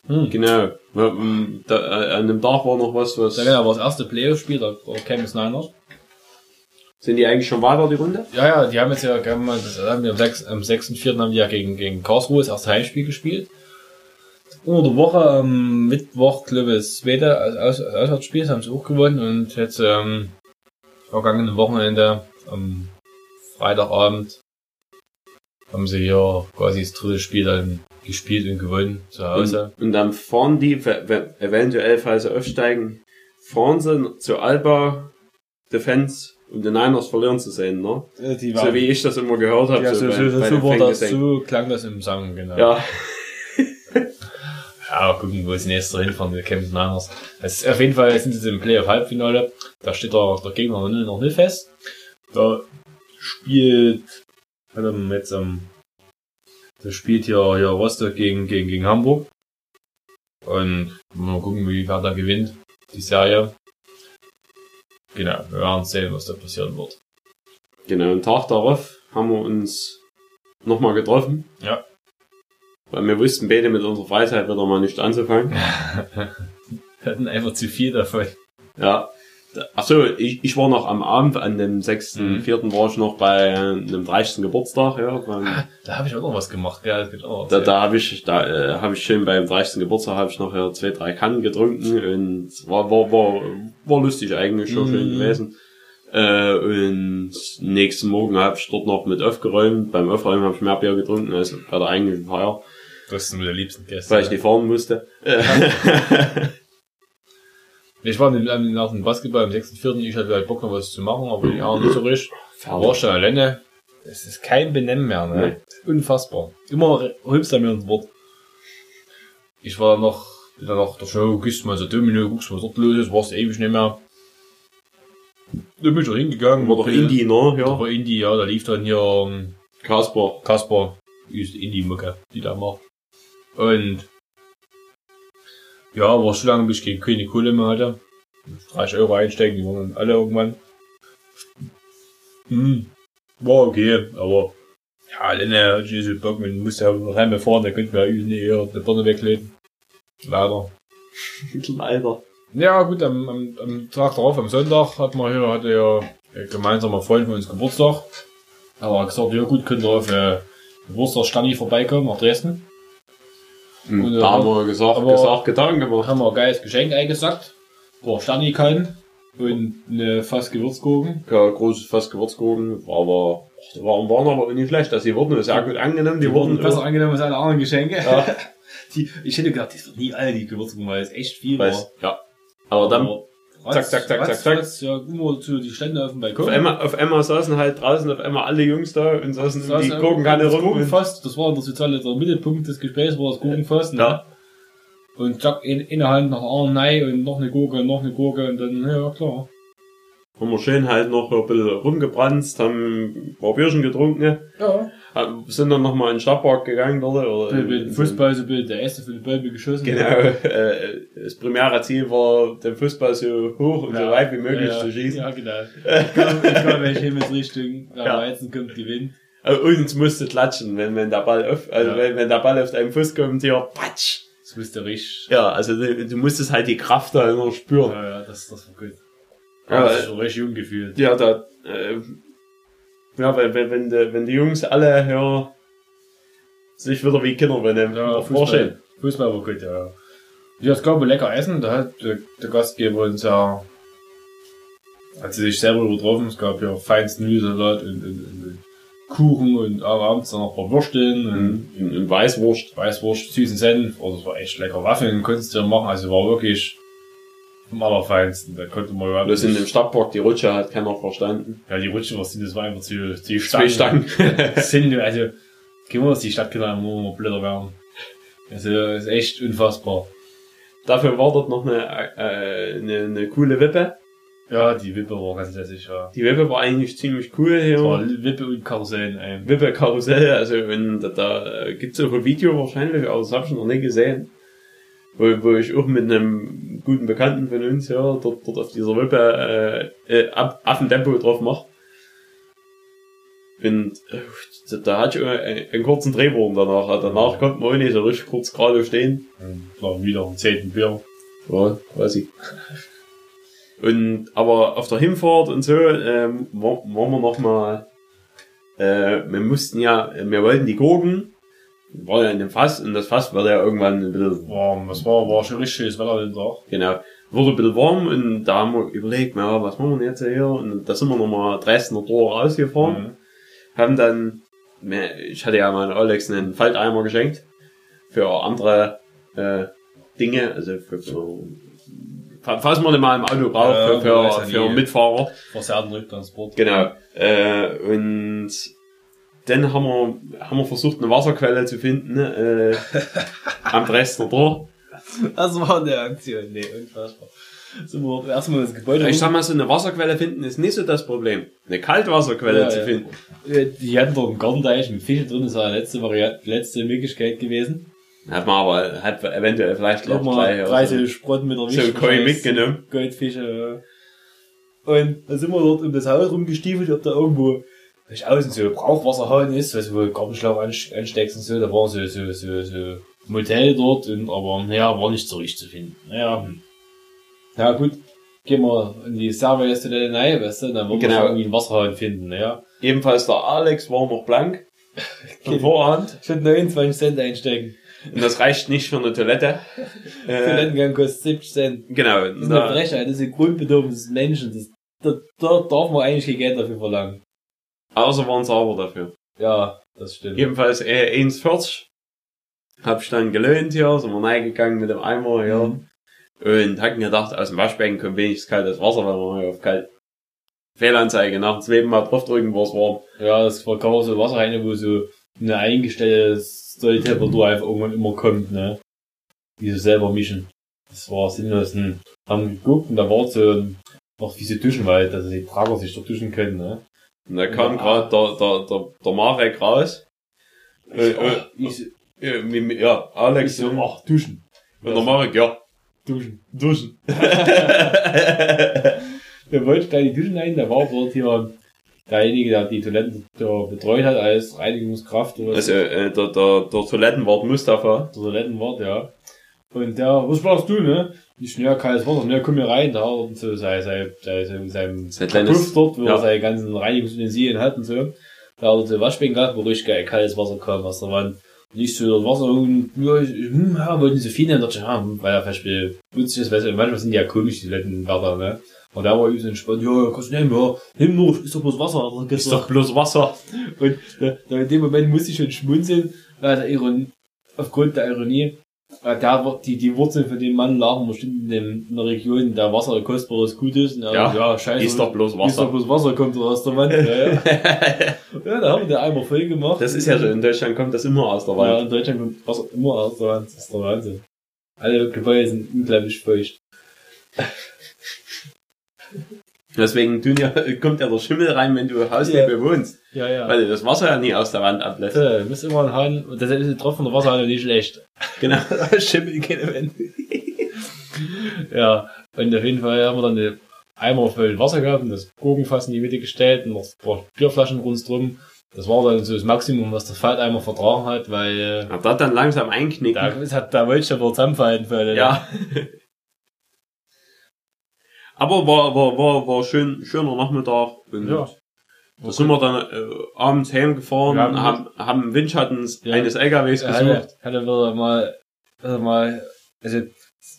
Hm. genau. Ja, ähm, Da, äh, an dem Tag war noch was, was. Da genau, war das erste Playoff-Spiel, da war Campus Niners. Sind die eigentlich schon weiter, die Runde? Ja, ja, die haben jetzt ja, haben wir- das haben wir am 6. Am 6.4. haben die ja gegen, gegen Karlsruhe das erste Heimspiel gespielt. Unter der Woche am Mittwoch, glaube ich, das zweite Aus Aus Auswärtsspiel, das haben sie auch gewonnen und jetzt ähm, vergangenen Wochenende am Freitagabend haben sie hier quasi das dritte Spiel dann gespielt und gewonnen zu Hause. Und, und dann fahren die, eventuell, falls sie aufsteigen, fahren sie zu Alba Defense, um den Niners verlieren zu sehen, ne? Die So wie ich das immer gehört habe. ja, so, bei- so, so, bei so, das, Fangesängen. so klang das im Sang, genau. Ja, Ja, gucken, wo sie nächstes hinfahren, die Campus Niners. Es ist auf jeden Fall sind sie im Playoff-Halbfinale. Da steht der, der Gegner noch nicht, fest. Da spielt, warte mal, jetzt am, da spielt hier, hier Rostock gegen, gegen, gegen Hamburg. Und mal gucken, wie wer da gewinnt, die Serie. Genau, wir werden sehen, was da passieren wird. genau. Einen Tag darauf haben wir uns nochmal getroffen. Ja. Weil wir wussten beide mit unserer Freizeit wieder mal nicht anzufangen. Wir hatten einfach zu viel davon. Ja. Ach so, ich, ich war noch am Abend, an dem 6.4. war ich noch bei einem 30. Geburtstag, ja. Beim, Da habe ich auch noch was gemacht, gell? Das geht auch da da habe ich, da äh, habe ich schön beim 30. Geburtstag habe ich noch ja, zwei, drei Kannen getrunken und war, war, war, war lustig eigentlich, schon schön Mhm. gewesen. Äh, und nächsten Morgen habe ich dort noch mit aufgeräumt. Beim Aufräumen habe ich mehr Bier getrunken als bei der eigentlichen Feier, Das sind der liebsten Gäste. weil ich nicht fahren musste. Äh, Ich war nach dem Basketball am 6.4. Ich hatte halt Bock noch was zu machen, aber die anderen nicht so richtig. Da war schon alleine. Es ist kein Benennen mehr, ne? Unfassbar. Immer hübst er mir ins Wort. Ich war dann noch, bin dann noch der Show, gehst mal so Domino, guckst was dort los ist, warst ewig nicht mehr. Da bin ich da hingegangen. war doch Indie, ne? Ja. Ja. war Indie, ja, da lief dann hier, ähm, Kasper. Kasper, die ist Indie-Mucke, die da macht. Und ja, war schon lange, bis ich gegen keine Kohle mehr hatte. 30 Euro einstecken, die waren dann alle irgendwann. Hm, war okay, aber ja, Lenne hat nicht so Bock, man musste ja heim fahren, da könnte man ja nicht eher die Birne weglegen. Leider. Leider. Ja, gut, am, am, am Tag darauf, am Sonntag, hat man hier, hatte ja ein gemeinsamer Freund von uns Geburtstag. Aber er hat gesagt, ja gut, könnt ihr auf äh, Geburtstag Stani vorbeikommen nach Dresden. Und Und, da äh, haben wir gesagt, aber- gesagt, getan Da gemacht. haben wir ein geiles Geschenk eingesackt. War Stani kann und eine fast Gewürzgurken. Ja, großes Fass Gewürzgurken, aber die waren, waren aber nicht schlecht. Also die wurden sehr gut angenommen. Die, wurden besser angenommen als alle anderen Geschenke. Ja. Die, ich hätte gedacht, das wird nie alle die Gewürzgurken, weil es echt viel weiß, ja. Aber dann Aber zack, zack, zack, zack, zack. ratz, Ja, immer zu die Stände auf dem Balkon. auf einmal, auf einmal saßen halt draußen auf einmal alle Jungs da und saßen Das um die Gurkenkanne das rum. Und, Gurkenfass, das war der soziale der Mittelpunkt des Gesprächs, war das Gurkenfass. Ne? Ja. Und zack, in, in der Hand nach anderen nein und noch eine Gurke und noch eine Gurke und dann, ja klar. haben wir schön halt noch ein bisschen rumgebrannt, haben ein paar Bierchen getrunken, Ja. Äh, sind dann nochmal in den Stadtpark gegangen. Oder Mit dem Fußball so Bild, der erste für die Bölbe geschossen. Genau, äh, das primäre Ziel war, den Fußball so hoch und so weit wie möglich ja, zu schießen. Ja, genau. Egal, egal welche Himmelsrichtung, der Ja. Weizen kommt. Äh, Und es musste klatschen, wenn, wenn der Ball auf, also Ja. wenn, wenn der Ball auf deinen Fuß kommt, hier, patsch. Das wusste richtig. Ja, also du, du musstest halt die Kraft da immer spüren. Ja, ja, das, das war gut. Ja, das ist äh, schon richtig jung gefühlt. Ja, da, äh, ja, wenn, wenn, wenn, die, wenn die Jungs alle ja, sich wieder wie Kinder benehmen, Ja, Fußball. Fußball war gut, ja. Ja, es gab lecker Essen, da hat der, der Gastgeber uns ja, hat sie sich selber übertroffen, es gab ja feinsten Nudelsalat und, und, und, und Kuchen und abends dann noch ein paar Würsteln und In, in Weißwurst. Weißwurst, süßen Senf, also es war echt lecker Waffeln, konntest du ja machen, also war wirklich vom Allerfeinsten, da konnte man überhaupt Das in dem Stadtpark, die Rutsche hat keiner verstanden. ja, die Rutsche, was sind, das war einfach zu, zu Zwei Stangen. sind, also, gehen wir, dass die Stadtkinder immer immer blöder werden. Also, ist echt unfassbar. Dafür war dort noch eine, äh, eine, eine coole Wippe. Ja, die Wippe war ganz lässig, ja. Die Wippe war eigentlich ziemlich cool hier. War Wippe und Karussell in einem. Wippe Karussell, also und da, da äh, gibt's auch ein Video wahrscheinlich, aber das hab ich noch nie gesehen. Wo, wo ich auch mit einem guten Bekannten von uns ja, dort, dort auf dieser Wippe äh, äh, Aff- Affentempo drauf macht. Und äh, da- hatte ich einen, einen kurzen Drehwurm danach. Danach konnte man auch nicht so richtig kurz gerade stehen. War wieder am zehnten Bier. Ja, quasi. Und, aber auf der Hinfahrt und so, ähm, war- waren wir noch mal, äh, wir mussten ja, wir wollten die Gurken, war ja in dem Fass, und das Fass war ja irgendwann ein bisschen, War, was war, war schon richtig schönes Wetter den Tag. genau, wurde ein bisschen warm, und da haben wir überlegt, ja, was machen wir denn jetzt hier? Und da sind wir noch mal Dresdner Tor rausgefahren, Mhm. haben dann, ich hatte ja mal Alex einen Falteimer geschenkt, für andere, äh, Dinge, also für, für falls man den mal im Auto braucht, Ja, für, für, ja für. Mitfahrer. Versehrten Rücktransport. Genau. Äh, und dann haben wir, haben wir versucht, eine Wasserquelle zu finden, äh, am Dresdner Tor. Das war eine Aktion, nee, unfassbar. Sind wir erstmal das Gebäude. Ich sag mal, so eine Wasserquelle finden ist nicht so das Problem. Eine Kaltwasserquelle Ja, zu ja. finden. Äh, Die hatten dort im Gartenteich mit Fischen drin, das war die letzte Variante, letzte Möglichkeit gewesen. Hat man aber, hat eventuell vielleicht noch drei so, so Sprotten mit der so ein Koi mitgenommen. Goldfische. ja. Und dann sind wir dort um das Haus rumgestiefelt, ob da irgendwo durch außen so Brauchwasserhahn ist, was wo du Gartenschlauch anst- ansteckst und so, da war so, so, so, so Motel dort, und, aber, naja, war nicht so richtig zu finden. Naja, hm. ja gut, gehen wir in die Service-Toilette rein, weißt du, dann wollen wir Genau. schon irgendwie einen Wasserhahn finden, naja. Ebenfalls der Alex war noch blank. Von Vorhand. Schon 29 Cent einstecken. Und das reicht nicht für eine Toilette. Toilettengang kostet 70 Cent. genau. Das ist eine Frechheit, das ist ein Grundbedürfnis des Menschen. Das, da, da darf man eigentlich kein Geld dafür verlangen. Außer waren sauber dafür. Ja, das stimmt. Jedenfalls äh, 1,40. Hab ich dann gelöhnt hier, sind wir reingegangen mit dem Eimer hier. Mhm. Und hatten gedacht, aus dem Waschbecken kommt wenigstens kaltes Wasser, weil wir hier auf kalt. Fehlanzeige, nach dem zweiten Mal draufdrücken, war es warm. Ja, das war kaum so Wasser rein, wo so eine eingestellte Solltemperatur einfach irgendwann immer kommt, ne? Die so selber mischen. Das war sinnlos. Und haben geguckt und da war so noch wie so Duschenwald, dass die Trager sich dort duschen können, ne? Und da kam Ja. gerade der, der, der, der Marek raus. Äh, äh, ich, so- äh, ja, ich Alex so, und ach, duschen. der Marek, ja. Duschen. Duschen. Der wollte die Duschen ein, da war dort hier derjenige, der die Toiletten betreut hat als Reinigungskraft oder Also, äh, der, der, der Toilettenwart Mustafa. der Toilettenwart, ja. Und der, was brauchst du, ne? Ich, ja, kaltes Wasser, ne, komm hier rein, da er so sein, sein, sein, sein, sein Sein kleines- dort, wo ja. er seine ganzen Reinigungsutensilien hat und so. Da hat er so Waschbecken gehabt, wo richtig geil kaltes Wasser kam aus der Wand. Und ich so das Wasser und, ja, ich, hm, ja, wollten so viel nehmen, dachte ich, ja, weil er vielleicht putzig ist, weißt du, manchmal sind die ja komisch, die Toilettenwärter, ne? Und da war übelst entspannt, ja, kannst du nehmen, ja, nimm nur, ist doch bloß Wasser, er Ist gesagt. doch bloß Wasser. Und da, da in dem Moment musste ich schon schmunzeln, weil der Iron, aufgrund der Ironie, da war die, die Wurzeln von dem Mann lagen bestimmt in, dem, in der Region, in der Wasser kostbares Gut ist. Und er, Ja, ja, scheiße. Ist doch bloß Ist doch Wasser. bloß Wasser, kommt doch aus der Wand. Ja, ja. ja da haben wir den Eimer voll gemacht. Das ist ja so, in Deutschland kommt das immer aus der Ja, Wand. in Deutschland kommt Wasser immer aus der Wand. Das ist der Wahnsinn. Alle Gebäude sind unglaublich feucht. Deswegen tun ja, kommt ja der Schimmel rein, wenn du Haus Ja. nicht bewohnst. Ja, ja. Weil das Wasser ja nie aus der Wand ablässt. äh, müsst immer einen Hahn, und deshalb ist der Tropfen der Wasser nicht schlecht. Genau. Schimmel keine Wände. ja, und auf jeden Fall haben wir dann eine Eimer voll Wasser gehabt und das Gurkenfass in die Mitte gestellt und noch ein paar Bierflaschen rundherum. Das war dann so das Maximum, was der Falteimer vertragen hat, weil äh, da dann langsam da, einknicken. hat, da wollte ich schon wohl zusammenfallen. Für, Ja. Aber war, war, war, war schön, schöner Nachmittag. Und Ja. Da sind wir dann äh, abends heimgefahren, Wir haben- haben, haben Windschatten Ja. eines LKWs Er hatte, gesucht. hatte wieder mal, also mal, also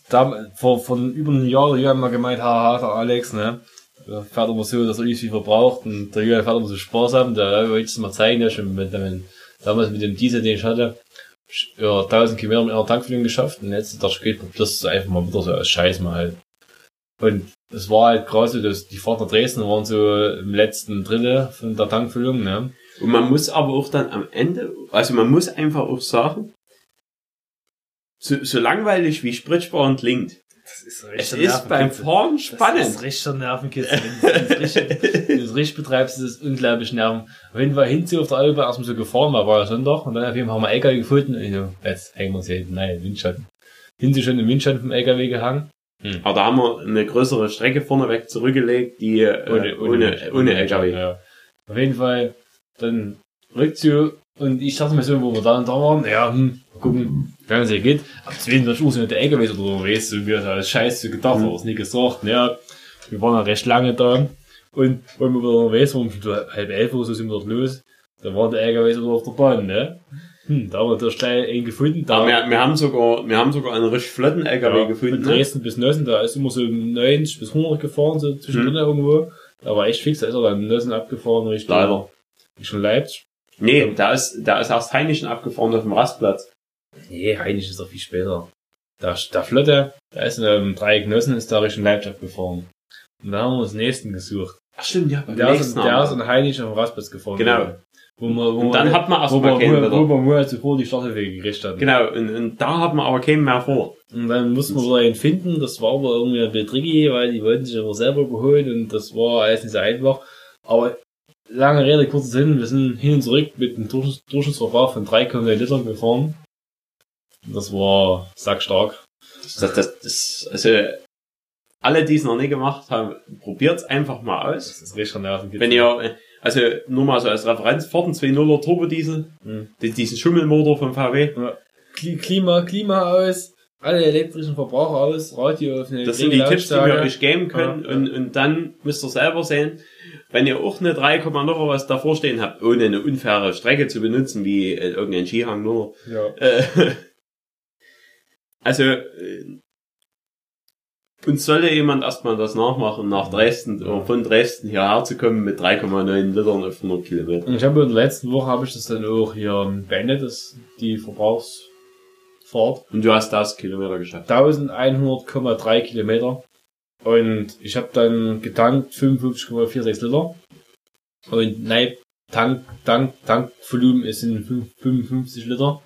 da, vor, von über einem Jahr, die haben mal gemeint, haha, der Alex, ne? Der fährt immer so, dass er nicht viel verbraucht und der Jürgen fährt immer so sparsam, da wollte ich es mal zeigen, der schon mit dem, damals mit dem Diesel, den ich hatte, ja, 1000 Kilometer mit einer Tankfüllung geschafft und jetzt dachte ich, geht das einfach mal wieder so als Scheiß mal halt. Und es war halt gerade so, dass die Fahrt nach Dresden waren so im letzten Drittel von der Tankfüllung, ne? Und man muss aber auch dann am Ende, also man muss einfach auch sagen, so, so langweilig wie spritsparend klingt, ist Es ist beim Fahren Das ist spannend. richtig Nervenkitzel. Wenn du es richtig, wenn du es richtig betreibst, ist es unglaublich nerven. Auf jeden Fall hinzu auf der Autobahn erstmal so gefahren, weil war ja Sonntag, und dann auf jeden Fall haben wir LKW gefunden, und ich so, jetzt hängen wir uns hier hinten, nein, Windschatten. Hinzu schon im Windschatten vom LKW gehangen. Aber da haben wir eine größere Strecke vorneweg zurückgelegt, die äh, ohne, ohne, ohne, LKW. Ja. Auf jeden Fall, dann Rückzug, und ich dachte mir so, wo wir da und da waren, ja, hm, gucken, wie lange es hier geht. Ab 22 Uhr sind der LKW so unterwegs, so wie das Scheiße gedacht, Mhm. aber es nicht gesagt, ja. Wir waren ja recht lange da. Und wenn wir wieder unterwegs waren, so halb elf Uhr, so sind wir dort los, da war der LKW so auf der Bahn, ne? Hm, da haben wir natürlich gleich einen gefunden, da. Wir, wir haben sogar, wir haben sogar einen richtig flotten LKW ja, gefunden. Von Ne? Dresden bis Nossen, da ist immer so 90 bis 100 gefahren, so zwischendrin irgendwo. Da war echt fix, da ist er dann in Nossen abgefahren, Richtung, Leider. Richtung Leipzig. Nee, da ist, da ist erst Heinichen abgefahren auf dem Rastplatz. Nee, Heinrich ist doch viel später. Der, der Flotte, da ist ähm, drei Genossen, ist da Richtung Leipzig gefahren. Und da haben wir uns den nächsten gesucht. Ach stimmt, ja, beim Der ist, nächsten der Mal. ist an Heinrich auf dem Rastplatz gefahren. Genau. Wo wir, wo Und dann wir, hat man erstmal wir, keinen wo, wir Monate zuvor die Starthilfe gekriegt hatten. Genau, und, und da hat man aber keinen mehr vor. Und dann mussten wir einen finden, das war aber irgendwie ein bisschen tricky, weil die wollten sich aber selber überholen und das war alles nicht so einfach. Aber lange Rede, kurzer Sinn, wir sind hin und zurück mit einem Durchschnitts- Durchschnittsverbrauch von 3,9 Litern gefahren. Das war sackstark. Das, das, das, also, alle, die es noch nie gemacht haben, probiert's einfach mal aus. Das ist richtig nervig. Wenn ihr, äh, also nur mal so als Referenz, Ford ein 2.0er Turbodiesel, Mhm. die- diesen Schummelmotor vom VW, Kli- Klima, Klima aus, alle elektrischen Verbraucher aus, Radio auf eine das sind die Tipps, die wir euch geben können Ja, und, und dann müsst ihr selber sehen, wenn ihr auch eine 3, noch was davor stehen habt, ohne eine unfaire Strecke zu benutzen, wie äh, irgendein Skihang nur, Ja. äh, also, äh, uns sollte jemand erstmal das nachmachen, nach Dresden, oder von Dresden hierher zu kommen mit 3,9 Litern auf 100 Kilometer. Und ich habe in der letzten Woche habe ich das dann auch hier beendet, das, die Verbrauchsfahrt. Und du hast das Kilometer geschafft. 1100,3 Kilometer. Und ich habe dann getankt 55,46 Liter. Und nein, Tank, Tank, Tankvolumen ist in 5 55 Liter.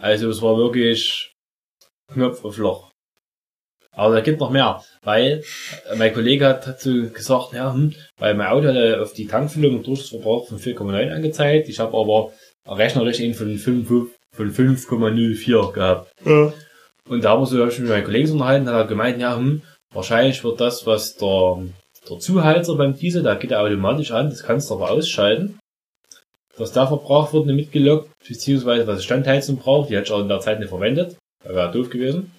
Also es war wirklich Knopf auf Loch. Aber da gibt noch mehr, weil äh, mein Kollege hat dazu gesagt, ja, hm, weil mein Auto hatte auf die Tankfüllung und Durchschnittsverbrauch von 4,9 angezeigt. Ich habe aber rechnerisch einen von 5 von 5,04 gehabt. Und da haben wir so, hab ich mit meinen Kollegen unterhalten, hat er gemeint, ja, hm, wahrscheinlich wird das, was der, der Zuheizer beim Diesel, da geht er automatisch an, das kannst du aber ausschalten. Dass der Verbrauch wird nicht mitgelockt, beziehungsweise was Standheizung braucht, die hätte ich auch in der Zeit nicht verwendet, da wäre doof gewesen.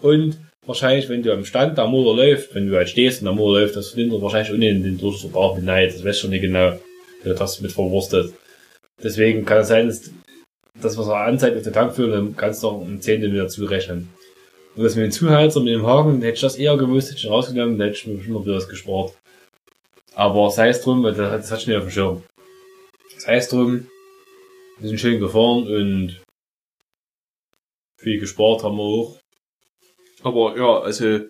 Und wahrscheinlich, wenn du am Stand der Motor läuft, wenn du halt stehst und der Motor läuft, das er wahrscheinlich ohne den Durchverbrauch mit nein, das weißt du nicht genau, wie das mit verwurstet. Deswegen kann es sein, dass das, was er anzeigt auf der Tankfüllung, dann kannst du auch ein Zehntel wieder zurechnen. Und das mit dem Zuheizer, mit dem Haken, hätte ich das eher gewusst, hätte ich ihn rausgenommen, dann hätte ich mir bestimmt noch wieder was gespart. Aber sei es drum, weil das, hat- das hat schon nicht auf dem Schirm. Sei es drum, wir sind schön gefahren und viel gespart haben wir auch. Aber ja, also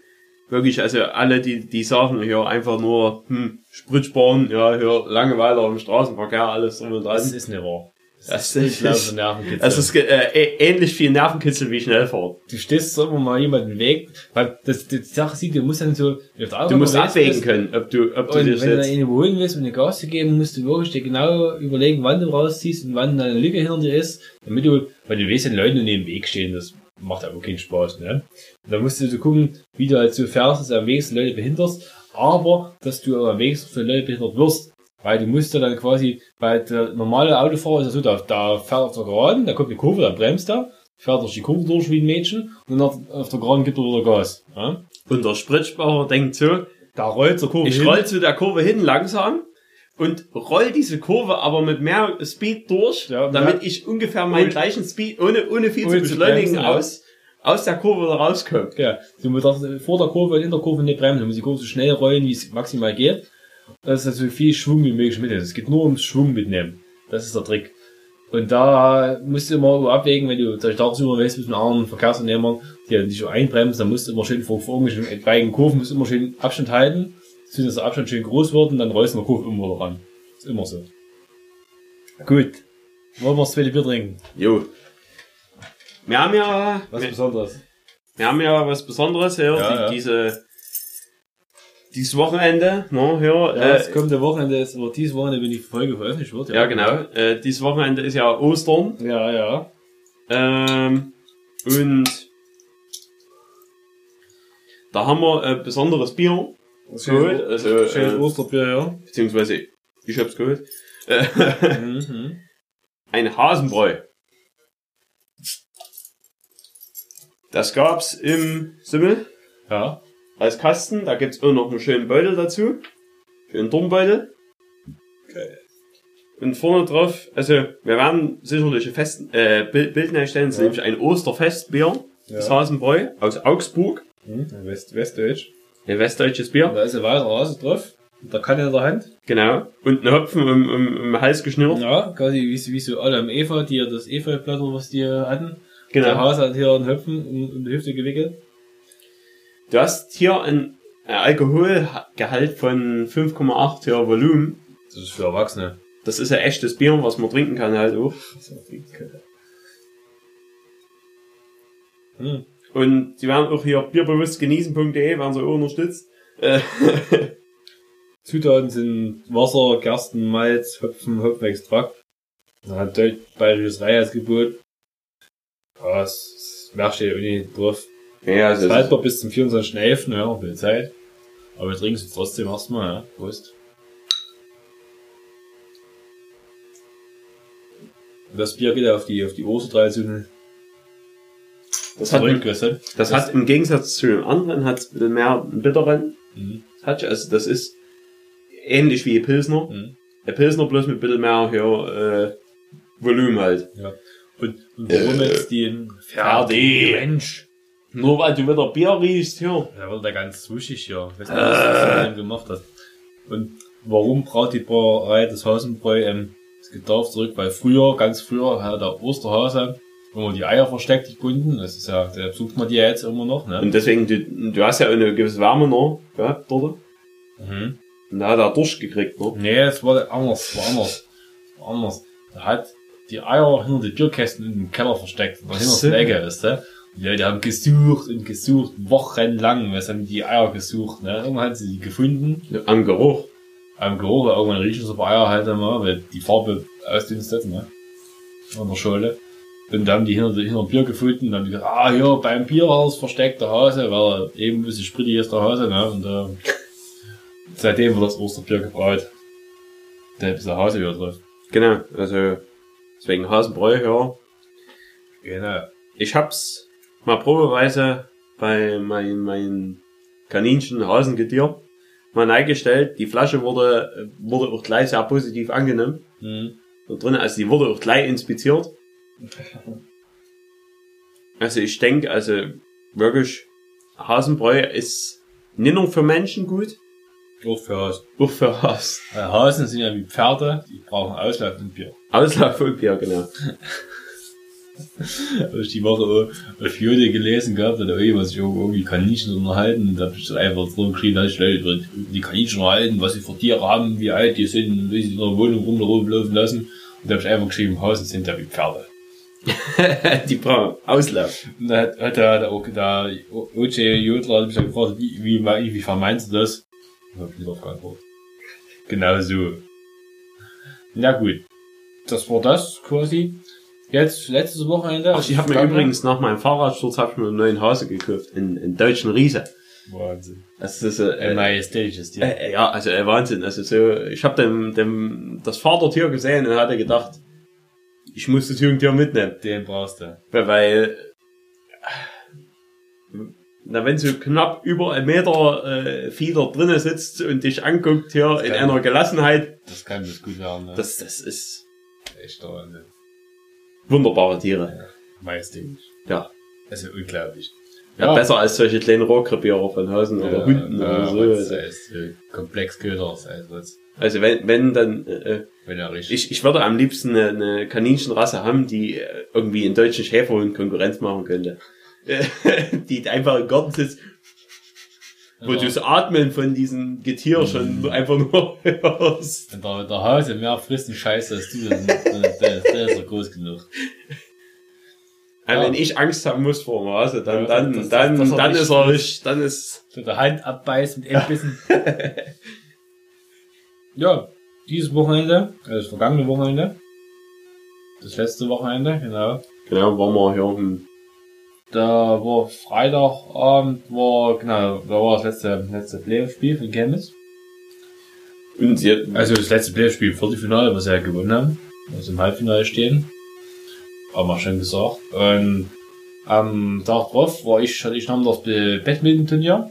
wirklich, also alle, die, die sagen hier einfach nur, hm, Sprit sparen, ja, hier Langeweile im Straßenverkehr, alles drum und Das dran. ist nicht wahr. Das ist ist- unglaublich Nervenkitzel. Das ist äh, ähnlich viel Nervenkitzel wie Schnellfahrt. du stehst so immer mal jemanden Weg, weil das, die Sache sieht, du musst dann so, Du musst abwägen bist, können, ob du, ob du dich wenn du dann ihn überholen willst und eine Gas zu geben, musst du wirklich dir genau überlegen, wann du rausziehst und wann deine Lücke hinter dir ist, damit du, weil du weißt, den Leuten neben dem Weg stehen, das macht aber keinen Spaß, ne? Und dann musst du so gucken, wie du halt so fährst, dass du am wenigsten Leute behinderst, aber, dass du am wenigsten von Leuten behindert wirst. Weil du musst ja dann quasi, weil der normale Autofahrer ist ja so, da, da fährt auf der Geraden, da kommt eine Kurve, dann bremst er, fährt durch die Kurve durch wie ein Mädchen und dann auf, auf der Geraden gibt er wieder Gas. Ja? und der Spritsparer denkt so, Da rollt zur Kurve ich hin. roll zu der Kurve hin langsam und roll diese Kurve aber mit mehr Speed durch, Ja, damit ich ungefähr meinen Und- gleichen Speed, ohne, ohne viel ohne zu zu beschleunigen, ja. aus, aus der Kurve rauskomme. Ja, du musst auch vor der Kurve und in der Kurve nicht bremsen. Du musst die Kurve so schnell rollen, wie es maximal geht. Das ist so viel Schwung wie möglich mitnehmen. Es geht nur ums Schwung mitnehmen. Das ist der Trick. Und da musst du immer abwägen, wenn du Beispiel tagsüber bist mit anderen Verkehrsunternehmern, die dich so einbremsen, dann musst du immer schön vor, vor irgendwelchen etwaigen Kurven musst du immer schön Abstand halten, dass der Abstand schön groß wird und dann rollst du in der Kurve immer wieder ran. Ist immer so. Gut. Wollen wir das zweite Bier trinken? Jo. Wir haben ja, Was wir, Besonderes? wir haben ja was Besonderes hier, Ja, die, ja. diese, dieses Wochenende, ne, hier, Ja, äh, das kommende Wochenende ist, oder dieses Wochenende, wenn die Folge veröffentlicht wird. ja, genau, äh, dieses Wochenende ist ja Ostern, Ja, ja. ähm, und da haben wir ein besonderes Bier geholt, also, Schönes äh, Osterbier, ja. beziehungsweise ich hab's geholt, äh, Mhm. ein Hasenbräu. Das gab's im Simmel Ja. als Kasten. Da gibt's auch noch einen schönen Beutel dazu. Schönen Turmbeutel. Und vorne drauf, also wir werden sicherlich ein Fest, äh, Bild, Bild erstellen, das ist Ja. nämlich ein Osterfestbier, das Ja. Hasenbräu aus Augsburg. Mhm. West, Westdeutsch. Ein westdeutsches Bier. Da ist ein weißer Hase drauf. Da kann er in der Hand. Genau. Und ein Hopfen um, um, um Hals geschnürt. Ja, quasi wie, wie so Adam Eva, die ja das Efeublatt was die hatten. Der Genau. Hase hat hier einen Hüpfen um, um die Hüfte gewickelt. Du hast hier ein äh, Alkoholgehalt von 5,8 hier Volumen. Das ist für Erwachsene. Das ist ein echtes Bier, was man trinken kann halt auch. Hm. Und die werden auch hier bierbewusstgenießen.de, werden sie auch unterstützt. Äh, Zutaten sind Wasser, Gersten, Malz, Hopfen, Hopfenextrakt. Dann hat Deutsch bayerisches Reinheitsgebot. Ja, das merkst du ja irgendwie drauf. ja, Das also ist haltbar bis zum 24.11. Ja, noch viel Zeit. Aber wir trinken es trotzdem erstmal, ja. Prost. Das Bier geht ja auf die, auf die Ostertradition das hat, du? das hat im Gegensatz zu dem anderen hat ein bisschen mehr einen bitteren Mhm. Touch. Also das ist ähnlich wie ein Pilsner. Mhm. Ein Pilsner bloß mit ein bisschen mehr hier, äh, Volumen halt. Ja. Und, und warum Äh, jetzt die Ferdi. Mensch. Nur weil du wieder Bier riechst hier. Da wird der ganz wuschig hier. Ich weiß nicht, was du mit dem gemacht hast. Und warum braucht die Brauerei das Hasenbräu ähm, das Gedarf zurück? Weil früher, ganz früher, hat der Osterhase, wo man die Eier versteckt, die Kunden, das ist ja, der sucht man die ja jetzt immer noch, ne? Und deswegen, du, du hast ja auch eine gewisse Wärme noch gehabt dort. Mhm. Und da hat er durchgekriegt, ne? Nee, es war anders, es war anders. Es war anders. Er hat die Eier hinter die Bierkästen in den Keller versteckt, oder hinter So. der Ecke, weißt du? Und ja, die haben gesucht und gesucht, wochenlang, was haben die Eier gesucht, ne? Irgendwann haben sie die gefunden, Am Geruch. am Geruch, weil irgendwann riechen so Eier halt immer, weil die Farbe ausdünstet, ne? An der Schale. Und dann haben die hinter, hinter dem Bier gefunden und dann haben die gesagt, ah, hier, beim Bierhaus versteckt der Hase, weil eben ein bisschen sprittig ist der Hase, ne? Und, äh, seitdem wird das Osterbier gebraut. Da ist der Hase wieder drauf. Genau, also deswegen Hasenbräu, ja. Genau. Ich hab's mal probeweise bei meinem mein Kaninchen Hasengetier mal eingestellt. Die Flasche wurde, wurde auch gleich sehr positiv angenommen. Mhm. Da drin, also die wurde auch gleich inspiziert. Also ich denke, also wirklich, Hasenbräu ist nicht nur für Menschen gut, Auch für Hasen. auch für Hasen. Weil Hasen sind ja wie Pferde, die brauchen Auslauf und Bier. Auslauf und Bier, genau. Habe ich die Woche auf Jode gelesen gehabt, da hat irgendjemand sich irgendwie Kaninchen unterhalten und da hab ich dann einfach drum geschrieben, dass ich Leute die Kaninchen unterhalten, was sie für Tiere haben, wie alt die sind, wie sie in der Wohnung rumlaufen lassen. Und da habe ich einfach geschrieben, Hasen sind ja wie Pferde. die brauchen Auslauf. Und da hat, hat der, der, der O.J. Jodler hat mich gefragt, wie, wie, wie, wie meinst du das? Da hab ich drauf geantwortet. Genau so. Na gut. Das war das quasi. Jetzt, letztes Wochenende. Ach, ich habe mir übrigens nach meinem Fahrradsturz hab ich mir einen neuen Hase gekauft, einen, einen deutschen Riese. Wahnsinn. Das ist äh, Ein majestätisches Tier. Äh, ja, also äh, Wahnsinn. Also so, ich habe dem, dem das Vatertier gesehen und hatte gedacht, ich muss das Jungtier mitnehmen, Den brauchst du. weil, na wenn so knapp über einen Meter äh, Fieder drinnen sitzt und dich anguckt hier in kann- einer Gelassenheit, Das kann das gut werden, ne? das das ist echt Wahnsinn. wunderbare Tiere. Majestätisch. Ja, Also unglaublich. ja. besser als solche kleinen Rohrkrepierer von Hasen oder Hunden ja, oder so. Das Also, heißt, äh, komplex Köder, das heißt, was, also wenn wenn dann äh, wenn er richtig. Ich, ich würde am liebsten eine, eine Kaninchenrasse haben, die äh, irgendwie einen deutschen Schäferhund Konkurrenz machen könnte. die einfach im Garten sitzt, wo Ja. du das Atmen von diesem Getier schon einfach nur hörst. Wenn der, der Hase mehr frisst und Scheiße als du, dann, dann, dann, dann ist er groß genug. Ja. Wenn ich Angst haben muss vor dem Hase, dann, Ja, dann, das- das- dann, das er dann ist er nicht, dann ist, mit der Hand abbeißt mit Endbissen. ja, dieses Wochenende, also das vergangene Wochenende, das letzte Wochenende, genau. genau, waren wir hier im, Da war Freitagabend, war, genau, da war das letzte, letzte Playoff-Spiel von Chemnitz. und sie, Also das letzte Playoff-Spiel, Viertelfinale, was sie ja gewonnen haben. Also im Halbfinale stehen. Haben wir schon gesagt. Und am Tag drauf war ich, hatte ich noch das Badminton-Turnier.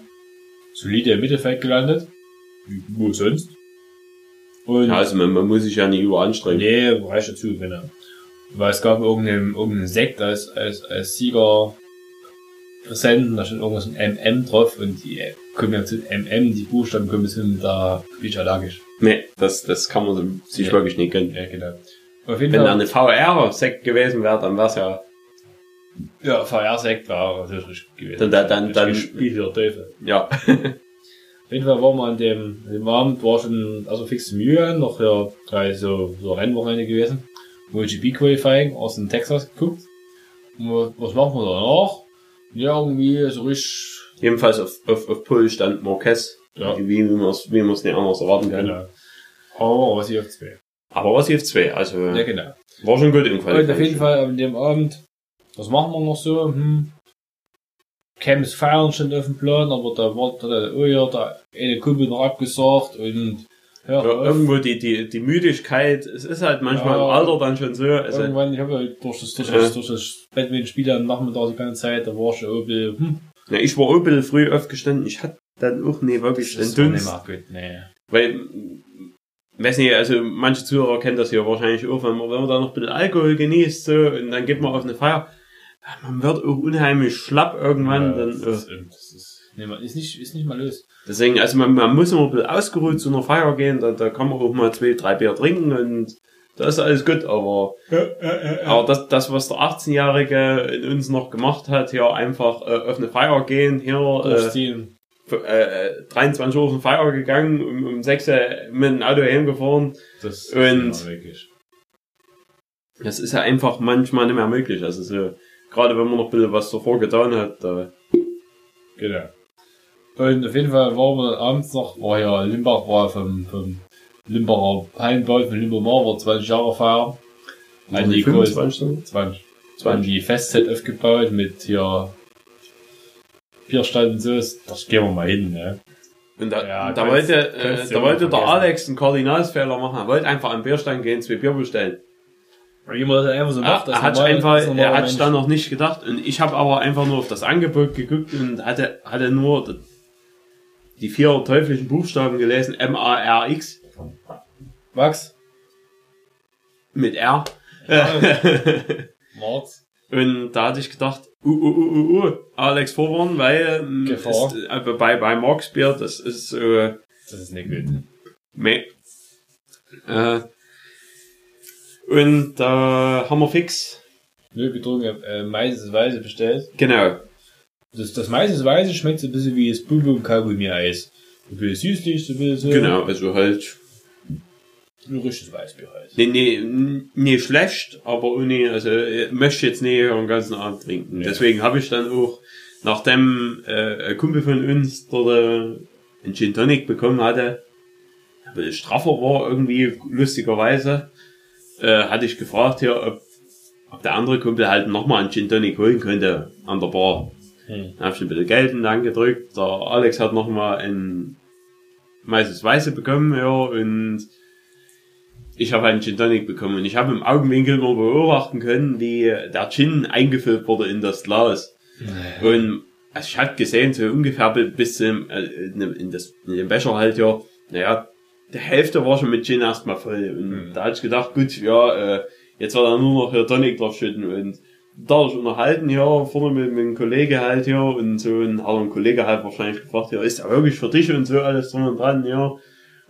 Solide im Mittelfeld gelandet. Wo sonst. Und ja, also man, man muss sich ja nicht überanstrengen. nee, reicht dazu, genau. Weil es gab irgendeinen, irgendeinen Sekt als, als, als Sieger präsent, und da stand irgendwas mit MM drauf und die Kombination MM, die Buchstaben Kombination mit der bin ich allergisch. Nee, das, das kann man sich Ja. wirklich nicht gönnen. Ja, genau. Auf jeden Wenn da eine VR-Sekt gewesen wäre, dann wär's ja, ja, VR-Sekt war natürlich richtig gewesen. Dann- dann- dann- Richtig Spiel der Teufel. ja. Auf jeden Fall waren wir an dem, an dem Abend, war schon, also fix Mühe, noch ja, drei so, so Rennwochenende gewesen. MotoGP Qualifying aus dem Texas geguckt. Und was- machen wir danach? Ja, irgendwie so richtig, Jedenfalls auf, auf, auf Pull stand Marquez. Ja. Wie, wie man es wie man's nicht anders erwarten kann. genau. Aber was ich auf zwei. Aber was auf zwei, also Ja, genau. war schon gut im Und Fall. auf jeden Fall an dem Abend, was machen wir noch so? Hm. Camps feiern schon auf dem Plan, aber da war da, oh ja, der eine Kumpel noch abgesagt und Ja, irgendwo die, die, die Müdigkeit, es ist halt manchmal Ja. im Alter dann schon so. Also, Irgendwann, ich habe ja durch das, durch Ja. das, durch das Badminton-Spiel am Nachmittag die ganze Zeit, da war schon irgendwie, hm, ja, ich war auch ein bisschen früh aufgestanden, ich hatte dann auch nie wirklich den das nicht Dunst. mehr gut, nee. Weil, weiß nicht, also manche Zuhörer kennen das ja wahrscheinlich auch, wenn man, wenn man da noch ein bisschen Alkohol genießt, so, und dann geht man auf eine Feier, man wird auch unheimlich schlapp irgendwann, Ja, dann, das, äh, ist, das ist, nee, man ist nicht, ist nicht mal los. deswegen, also man, man muss immer ein bisschen ausgeruht zu einer Feier gehen, da, da kann man auch mal zwei, drei Bier trinken und da ist alles gut, aber, aber das, das, was der 18-Jährige in uns noch gemacht hat, hier einfach äh, auf eine Feier gehen, hier, äh, äh, 23 Uhr auf eine Feier gegangen, um, um 6 Uhr mit dem Auto heimgefahren, Das ist und- ja wirklich. Das ist ja einfach manchmal nicht mehr möglich. Also so, gerade wenn man noch ein bisschen was davor getan hat, da, Genau. Und auf jeden Fall waren wir abends noch, war ja Limbach, war vom, vom Limbacher Hallenbau, von Limbomar, war 20 Jahre Feier. An die großen 25 20. An die Festset aufgebaut mit hier Bierstand und so. Das gehen wir mal hin, ne? Und da, Ja, da kannst- wollte, äh, kannst du da wollte der. Alex einen Kardinalsfehler machen. Er wollte einfach am Bierstand gehen, zwei Bier bestellen. Man das einfach so Er, macht, das er hat normal- einfach, er hat Mensch. dann noch nicht gedacht. Und ich habe aber einfach nur auf das Angebot geguckt und hatte, hatte nur die vier teuflischen Buchstaben gelesen. M-A-R-X Max? mit R. Marz? Und da hatte ich gedacht, uh, uh, uh, uh, uh, Alex vorwarnen, weil ähm, Gefahr. Ist, äh, bei, bei Marks Bier, das ist äh, Das ist nicht gut. meh. Äh, und da haben wir fix, Nö, getrunken, äh, meistens Weiße bestellt. genau, Das, das meistens Weiße schmeckt so ein bisschen wie das Bubum Kaugummi-Eis. So ein bisschen süßlich, so ein bisschen genau, also halt, Ein richtiges Weißbier halt. nee, nee, nee schlecht, aber ohne, also äh, möchte jetzt nicht den ganzen Abend trinken. Ja. Deswegen habe ich dann auch, nachdem äh, ein Kumpel von uns dort äh, einen Gin Tonic bekommen hatte, ein bisschen straffer war irgendwie, lustigerweise, äh, hatte ich gefragt hier, ob, ob der andere Kumpel halt nochmal einen Gin Tonic holen könnte an der Bar. Hm. Dann habe ich ein bisschen Geld in die Hand gedrückt. Der Alex hat nochmal ein weißes Weiße bekommen, ja, und ich habe einen Gin Tonic bekommen. Und ich habe im Augenwinkel mal beobachten können, wie der Gin eingefüllt wurde in das Glas. Und also ich hatte gesehen, so ungefähr bi- bis zum, äh, in, das, in dem Becher halt ja, naja, die Hälfte war schon mit Gin erstmal voll. Und Mhm. da hatte ich gedacht, gut, ja, äh, jetzt wird er nur noch hier Tonic draufschütten. Und da ich unterhalten, ja, vorne mit, mit einem Kollege halt, ja, und so, und hat ein Kollege halt wahrscheinlich gefragt, ja, ist er wirklich für dich und so alles drum und dran, ja.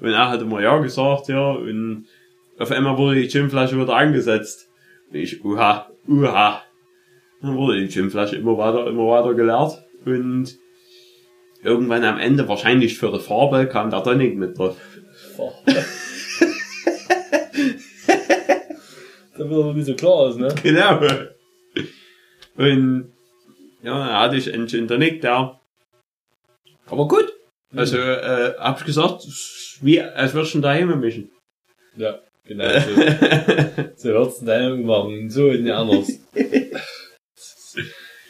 Und er hat immer ja gesagt, ja, und auf einmal wurde die Ginflasche wieder angesetzt. Und ich, uha, uha. Dann wurde die Ginflasche immer weiter, immer weiter geleert. Und irgendwann am Ende, wahrscheinlich für die Farbe, kam der Tonic mit drauf. Da wird aber nicht so klar aus, ne? Genau. Und ja, hatte ich einen Gin Tonic, der aber gut. Also äh, hab ich gesagt, wie als würdest du daheim mischen. Ja, genau. So, so hört's in deinem machen, so und nicht anders.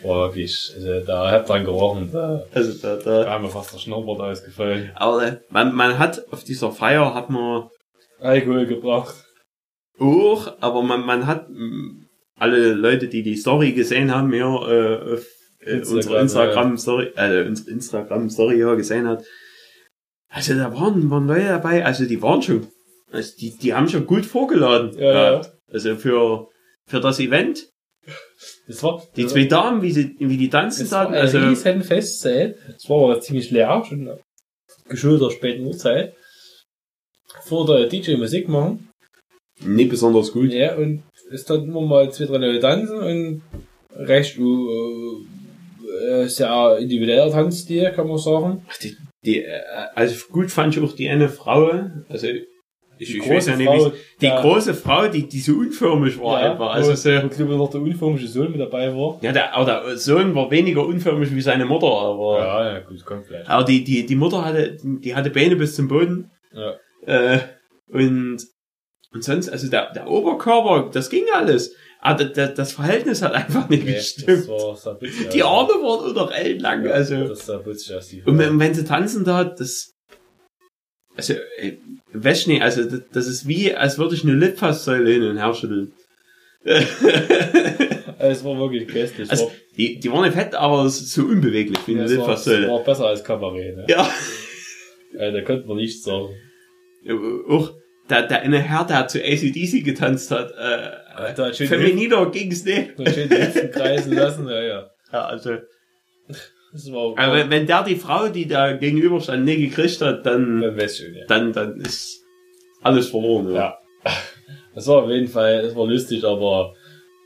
Boah, wirklich. Also, da hat dran gerochen, da Also da, da. kam mir fast der Schnurrbart ausgefallen. Aber man, man hat auf dieser Feier hat man Alkohol gebracht. auch, aber man, man hat mh, alle Leute, die die Story gesehen haben, ja, äh, auf äh, Instagram, unsere Instagram Story, äh, unsere Instagram Story ja gesehen hat. Also da waren, waren Leute dabei, also die waren schon, also die, die haben schon gut vorgeladen. Ja, ja. Also für, für das Event. Das war, Die zwei Damen, wie sie, wie die tanzen das war da, ein also, riesen Festzelt. Es war aber ziemlich leer, schon geschulter der späten Uhrzeit. Vor der DJ Musik machen. nicht besonders gut. Ja, und es dann immer mal zwei, drei Leute tanzen und recht äh, sehr individueller Tanzstil, kann man sagen. Ach, die, die, äh, also gut fand ich auch die eine Frau, also, ich, ich weiß ja nicht, Frau, wie die der- große Frau, die, die so unförmig war ja, einfach, also so, wo, glaube ich, noch der unförmige Sohn mit dabei war. ja, der, aber der Sohn war weniger unförmig wie seine Mutter, aber, Ja, ja, gut, kommt vielleicht. aber die, die, die Mutter hatte, die hatte Beine bis zum Boden, Ja. äh, und, und sonst, also der, der Oberkörper, das ging alles, aber das, das Verhältnis hat einfach nicht Nee, gestimmt. das war, das sah witzig Die aus. Arme waren unter ellenlang, Ja, also. Das sah witzig aus, die Und wenn, wenn sie tanzen da, das, also, äh, weiß nicht, also, das, ist wie, als würde ich eine Litfaßsäule hin und her schütteln. Es war wirklich köstlich. Also, die, die waren nicht fett, aber es ist so unbeweglich wie ja, eine es war, Litfaßsäule. war besser als Kabarett. Ne? Ja, Ja, da konnte man nichts sagen. auch der, der eine Herr, der zu ACDC getanzt hat, äh, schön die femininer ging's nicht. Schön die Hüften kreisen lassen. Ja, ja. Ja, also, aber wenn, wenn der die Frau, die da gegenüber stand, nicht gekriegt hat, dann, dann weiß ja. dann, dann ist alles verloren. Ja. Das war auf jeden Fall, das war lustig, aber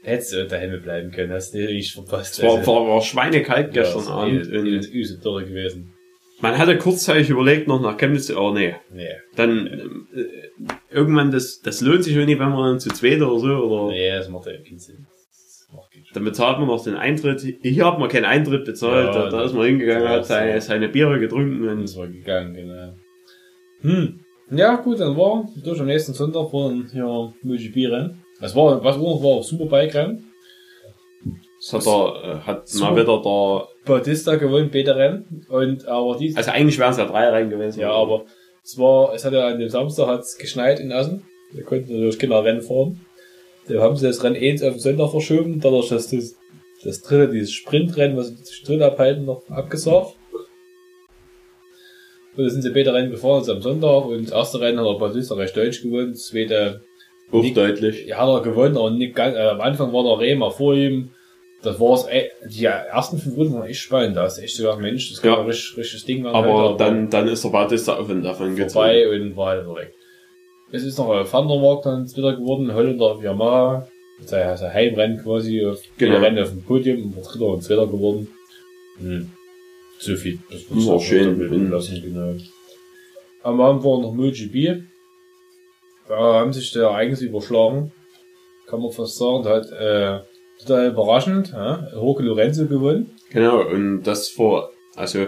hättest du daheim bleiben können, hast du nicht verpasst. Es war, war, war schweinekalt ja, gestern das war Abend. Und eh üse Dürre gewesen. Man hatte kurzzeitig überlegt, noch nach Chemnitz zu, oh nee, Nee. dann äh, irgendwann, das, das lohnt sich nicht, wenn man dann zu zweit oder so, oder Nee, das macht ja keinen Sinn. Dann bezahlt man noch den Eintritt. Hier hat man keinen Eintritt bezahlt, Ja, da, da ist man hingegangen, hat seine, seine Biere getrunken und Das war gegangen, genau. Hm. Ja, gut, dann war durch am nächsten Sonntag waren hier MotoGP-Rennen. Das war, was war noch, war Superbike-Rennen. das hat, er, äh, hat mal wieder der, Bautista gewonnen, Rennen. Und, aber dies, also eigentlich wären es ja drei rein gewesen. ja, aber es war, es hat ja an dem Samstag hat's geschneit in Essen. Wir konnten natürlich keine Rennen fahren. Da haben sie das Rennen 1 auf den Sonntag verschoben, dadurch, dass das, das dritte, dieses Sprintrennen, was sie dritte abhalten, noch abgesagt. Und da sind sie beide Rennen gefahren, also am Sonntag, und das erste Rennen hat der Bautista recht deutsch gewonnen, das zweite Auch deutlich. ja, hat er gewonnen, aber nicht ganz, äh, am Anfang war der Rehmer vor ihm. Das war's, ey, die ersten fünf Runden waren echt spannend. Da ist echt sogar, Mensch, das kann Ja. ein richtig, richtiges Ding werden. Aber heute, dann, dann ist der Bautista auf und davon vorbei und war halt weg. Es ist noch ein Vandermark dann wieder geworden, Holländer auf Yamaha. Sein, sein Heimrennen quasi, auf, Genau. Rennen auf dem Podium, und Dritter und Zweiter geworden. Hm. So viel. Das War auch schön. unterbilden lassen, genau. Am Abend war noch MotoGP. Da haben sich die Ereignisse überschlagen. Kann man fast sagen. Da hat, äh, total überraschend, ja, Jorge Lorenzo gewonnen. Genau, und das vor, also,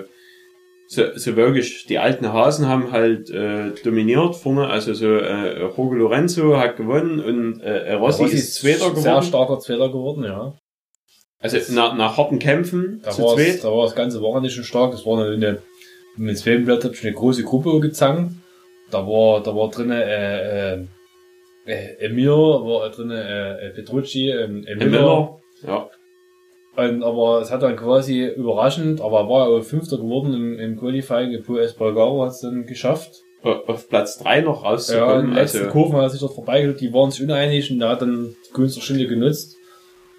so, so wirklich, die alten Hasen haben halt äh, dominiert vorne, also so, äh, Jorge Lorenzo hat gewonnen und äh, Rossi, Rossi ist Zweiter Sehr geworden. starker Zweiter geworden, ja. Also nach, nach harten Kämpfen Da zu war, zweit. da war das ganze Wochenende schon stark. Das war eine, mit Filmblatt hab ich eine große Gruppe gezangen. Da war, da war drinnen, äh, äh, äh, Emir, war drinnen, äh, äh, Petrucci, Herr Emir. Ja. Und, aber es hat dann quasi überraschend, aber er war ja auch Fünfter geworden im, im Qualifying. In Pol Espargaro hat es dann geschafft. Auf Platz drei noch Ja, rauszukommen. in den letzten also, Kurven hat er sich dort vorbeigeholt, die waren sich uneinig und der hat dann der Stunde genutzt.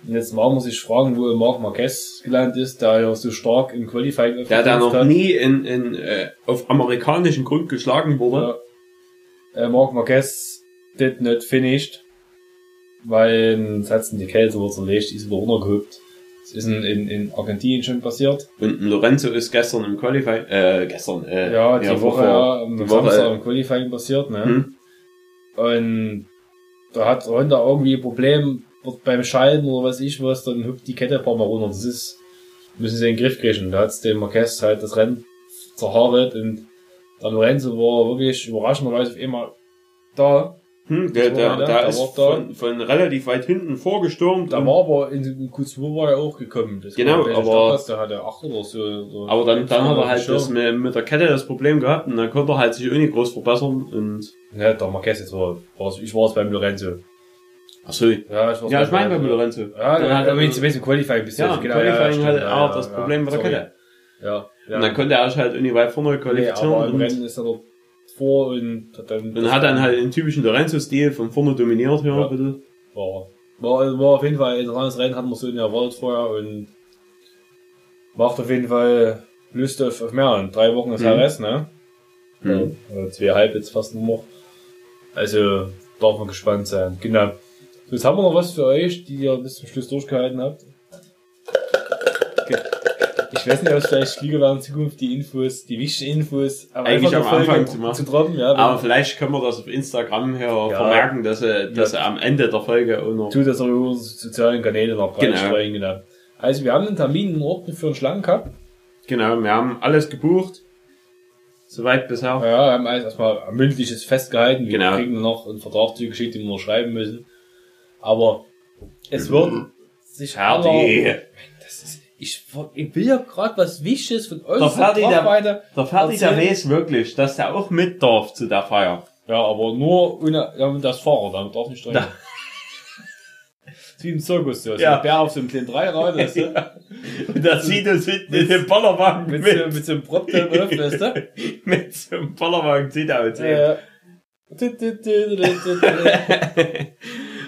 Und jetzt mag man sich fragen, wo Marc Marquez gelandet ist, der ja so stark im Qualifying der da noch hat. nie in, in, äh, auf amerikanischen Grund geschlagen wurde. Ja. Äh, Marc Marquez did not finished, weil es hat die Kälte zerlegt, ist wieder runtergehobt. Das ist in, in, in Argentinien schon passiert. Und Lorenzo ist gestern im Qualifying, äh, gestern, äh, Ja, die vor- Woche ja, am die Samstag Woche, im Qualifying passiert, ne? Hm? Und da hat Honda irgendwie ein Problem beim Schalten oder was ich was, dann hüpft die Kette ein paar Mal runter. Das ist, müssen sie in den Griff kriegen. Da hat's dem Marquez halt das Rennen zerhaart und der Lorenzo war wirklich überraschenderweise auf einmal da. Hm, der, der, der, der ist von, von relativ weit hinten vorgestürmt. Da war aber in, in Q2 war er auch gekommen. Das Genau, aber- Startplatz, Der hatte acht oder so. so aber dann, dann hat er halt das mit, mit der Kette das Problem gehabt und dann konnte er halt sich auch nicht groß verbessern und, Ja, der Marquez jetzt war, war's- ich war es beim Lorenzo. ach so. Ja, ich Ja, ich meine beim bei Lorenzo. Ja, dann dann hat hat er er, ein bisschen Qualifying bis ja, jetzt. genau, Qualifying stimmt, hat ja, er ja, das ja, Problem mit der. Kette. Ja, ja. Und dann konnte er sich halt irgendwie weit vorne nee, qualifizieren aber im Rennen ist er dort vor und hat dann. und hat dann halt den typischen Lorenzo-Stil von vorne dominiert Ja. ein bisschen. War, war, war auf jeden Fall ein interessantes Rennen, hatten wir so nicht erwartet vorher und macht auf jeden Fall Lust auf, auf mehr. In drei Wochen ist Mhm. HRS, ne? Mhm. Ja, oder zweieinhalb jetzt fast nur noch. Also darf man gespannt sein. Genau. So, jetzt haben wir noch was für euch, die ihr bis zum Schluss durchgehalten habt. Okay. Ich weiß nicht, ob es vielleicht klüger wäre in Zukunft die Infos, die wichtigen Infos am Eigentlich am Anfang zu machen. zu droppen, ja. Aber vielleicht können wir das auf Instagram hier Ja. vermerken, dass er, dass er am Ende der Folge auch noch. tut das auch über unsere sozialen Kanäle noch Genau. genau. Also wir haben einen Termin in Ordnung für einen Schlangencup. Genau, wir haben alles gebucht. Soweit bisher. Ja, wir haben alles erstmal ein mündliches festgehalten. Wir Genau. kriegen noch einen Vertrag zugeschickt, den wir noch schreiben müssen. Aber es wird sich Ferdi. aller- Das ist, ich, ich will ja gerade was Wichtiges von uns Der Ferdi, der- weiter. Der Ferdi, der weiß wirklich, dass der auch mit darf zu der Feier. Ja, aber nur ohne ja, und das Fahrer, damit darf nicht. Da- Das ist wie im Zirkus, so. Ja. Ja. Ein Bär auf so einem kleinen Dreirad, weißt du? Und da zieht uns hinten in den Bollerwagen Mit, mit. so, mit so einem Proptop auf, weißt du? Mit so einem Bollerwagen zieht er uns hin.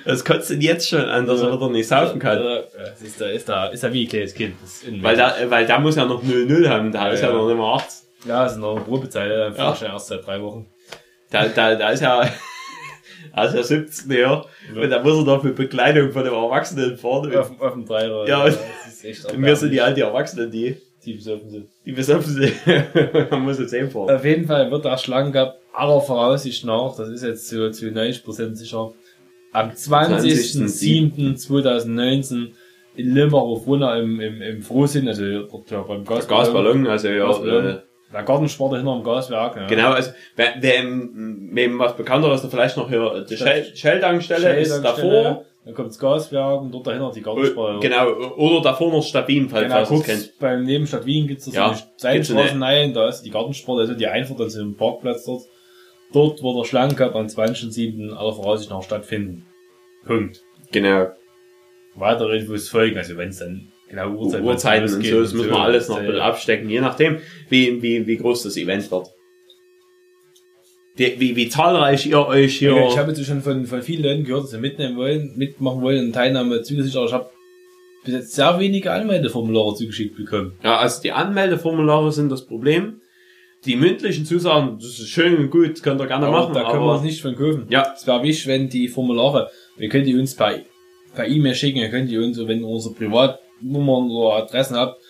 Ja. Das kotzt ihn jetzt schon an, dass er wieder nicht saufen kann. Ja, ist da, ist da, ist da wie ein kleines Kind. Das Weil da, weil da muss ja noch 0-0 haben, da ist ja ja. noch nicht mal 8. ja, es ist noch eine Probezeit, dann Ja. ja. schon erst seit drei Wochen. Da, da, da ist ja, ja 17 her. Ja. Und da muss er noch mit Begleitung von dem Erwachsenen fahren. Auf, dem- auf dem Dreirad. Ja. das ist echt Und wir sind die alten Erwachsenen, die, die besoffen sind. die besoffen sind. Man muss jetzt sehen fahren. Auf jeden Fall wird der Schlangencup aller Voraussicht nach, das ist jetzt zu, zu 90% sicher, am 20.07.2019 in Limburg Wunner im, im, im Frohsinn, also dort ja beim Gasballon. Gasballon, also ja, Gasballon. äh, Der Gartensparte hinter dem Gaswerk. Ja. Genau, also wer, wer im- wem was bekannter ist, vielleicht noch hier die Shell-Tankstelle ist davor. Dann kommt das Gaswerk und dort dahinter die Gartensparte. Äh, Genau, oder davor noch falls Genau, falls ihr es kurz kennt. beim Nebenstadt Wien gibt's da so Ja, eine Seitenstraße rein, da ist die Gartensport, also die Einfahrt dann zu dem Parkplatz dort. Dort wird der Schlangencup am 20.07. aller Voraussicht nach stattfinden. Punkt. Genau. Weitere Infos folgen, also wenn es dann genau Uhrzeit Uhrzeiten und so, das müssen wir alles noch ein bisschen abstecken, je nachdem, wie, wie, wie groß das Event wird. Wie, wie, wie zahlreich ihr euch hier... Ich habe jetzt schon von, von vielen Leuten gehört, dass sie mitnehmen wollen, mitmachen wollen und Teilnahme zugesichert, aber ich habe bis jetzt sehr wenige Anmeldeformulare zugeschickt bekommen. Ja, also die Anmeldeformulare sind das Problem. Die mündlichen Zusagen, das ist schön und gut, könnt ihr gerne Aber machen, da können wir aber uns nicht von kaufen. Ja. Es wäre wichtig, wenn die Formulare, wir können die uns per, per E-Mail schicken, ihr könnt die uns, wenn ihr unsere Privatnummern oder Adressen habt.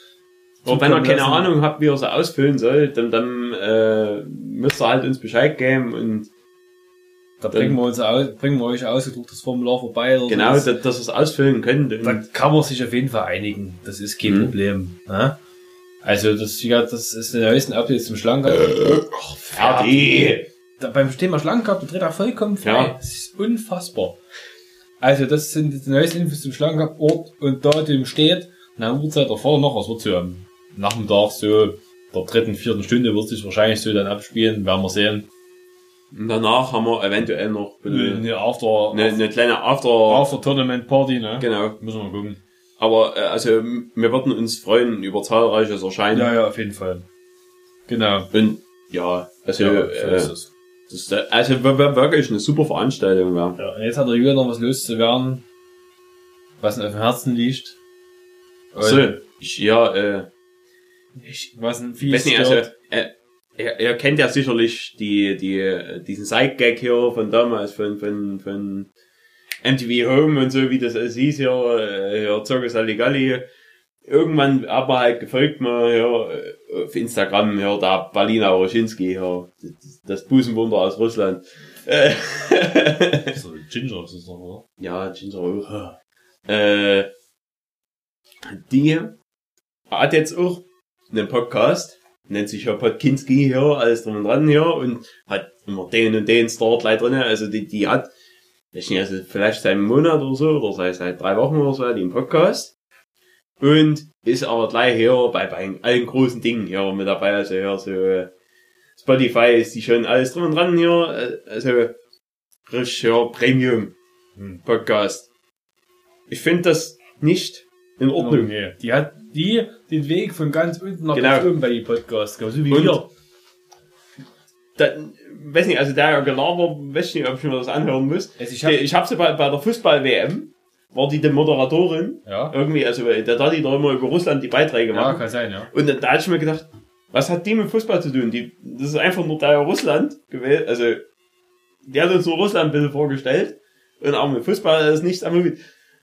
Und wenn ihr keine lassen. Ahnung habt, wie ihr sie ausfüllen sollt, dann, dann äh, müsst ihr halt uns Bescheid geben und Da bringen wir uns aus, bringen wir euch ausgedrucktes Formular vorbei. Oder genau, so. dass, dass ihr es ausfüllen könnt. Da Und, kann man sich auf jeden Fall einigen. Das ist kein Mhm. Problem. Ne? Also das, gesagt, das ist der neuesten Update zum Schlangencup. fertig! Da, beim Thema Schlangencup, der dreht er vollkommen frei. Ja. Das ist unfassbar. Also das sind die neuesten Infos zum Schlangencup. Ort und Datum steht. Na, Uhrzeit erfahren noch, was wird so am Nachmittag so der dritten, vierten Stunde wird sich wahrscheinlich so dann abspielen, werden wir sehen. Und danach haben wir eventuell noch eine, Eine After, eine, eine kleine After... After Tournament Party, ne? Genau. Müssen wir mal gucken. Aber äh, also wir würden uns freuen über zahlreiches Erscheinen. Ja, ja, auf jeden Fall. Genau. Und ja, also, Ja, so äh, das ist, äh, also wir- wir wirklich eine super Veranstaltung. Ja. Ja, und jetzt hat der Julian noch was loszuwerden, was ihm auf dem Herzen liegt. Und So, ich, ja, äh, ich, was ein weiß Fies nicht, also, äh, ihr, ihr kennt ja sicherlich die, die, diesen Side-Gag hier von damals, von, von, von MTV Home und so, wie das alles hieß hier, äh, hier Zirkus Halligalli. Irgendwann aber halt gefolgt mal hier äh, auf Instagram hier der Balina Roschinski hier, das, das Busenwunder aus Russland. So, Ginger ist es noch, oder? ja, Ginger auch. äh, die hat jetzt auch einen Podcast, nennt sich ja Podkinski hier, alles drum und dran hier und hat immer den und den Startlight drin. Also die, die hat, ich nicht, also vielleicht seit einem Monat oder so, oder seit, seit drei Wochen oder so, die einen Podcast. Und ist aber gleich hier bei, bei allen großen Dingen hier mit dabei, also hier so äh, Spotify ist die schon alles drum und dran hier, also richtig ja, Premium Hm. Podcast. Ich finde das nicht in Ordnung. Nee. Die hat die den Weg von ganz unten nach Genau. ganz oben bei die Podcasts, so wie Und- wir. Da, weiß nicht, also der Gelaber, weiß nicht, ob ich mir das anhören muss. Also ich hab- habe ich hab sie bei, bei der Fußball-WM, war die die Moderatorin, Ja, irgendwie, also da da die da immer über Russland die Beiträge ja, machen. kann sein, ja. Und dann, da hatte ich mir gedacht, was hat die mit Fußball zu tun? Die, das ist einfach nur da Russland gewählt, also die hat uns nur Russland ein bisschen vorgestellt und auch mit Fußball ist nichts am. Äh,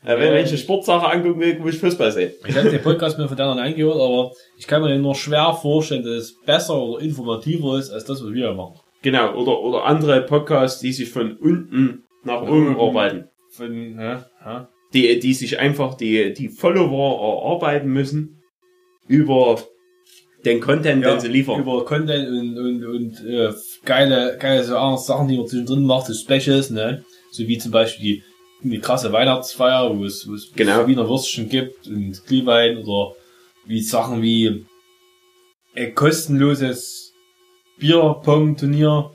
wenn, Ja. wenn ich eine Sportsache angucken will, muss ich Fußball sehen. Ich habe den Podcast mir von denen angehört, aber ich kann mir den nur schwer vorstellen, dass es besser oder informativer ist als das, was wir machen. Genau, oder, oder andere Podcasts, die sich von unten nach oben Mhm. arbeiten. Von, ja, ja. Die, die sich einfach die, die Follower erarbeiten müssen über den Content, den sie liefern. Über Content und, und, und äh, geile, geile Sachen, die man zwischendrin macht, so Specials, ne? So wie zum Beispiel die, die krasse Weihnachtsfeier, wo es, wo es Genau. Wiener Würstchen gibt und Glühwein oder wie Sachen wie ein kostenloses Bierpong-Turnier,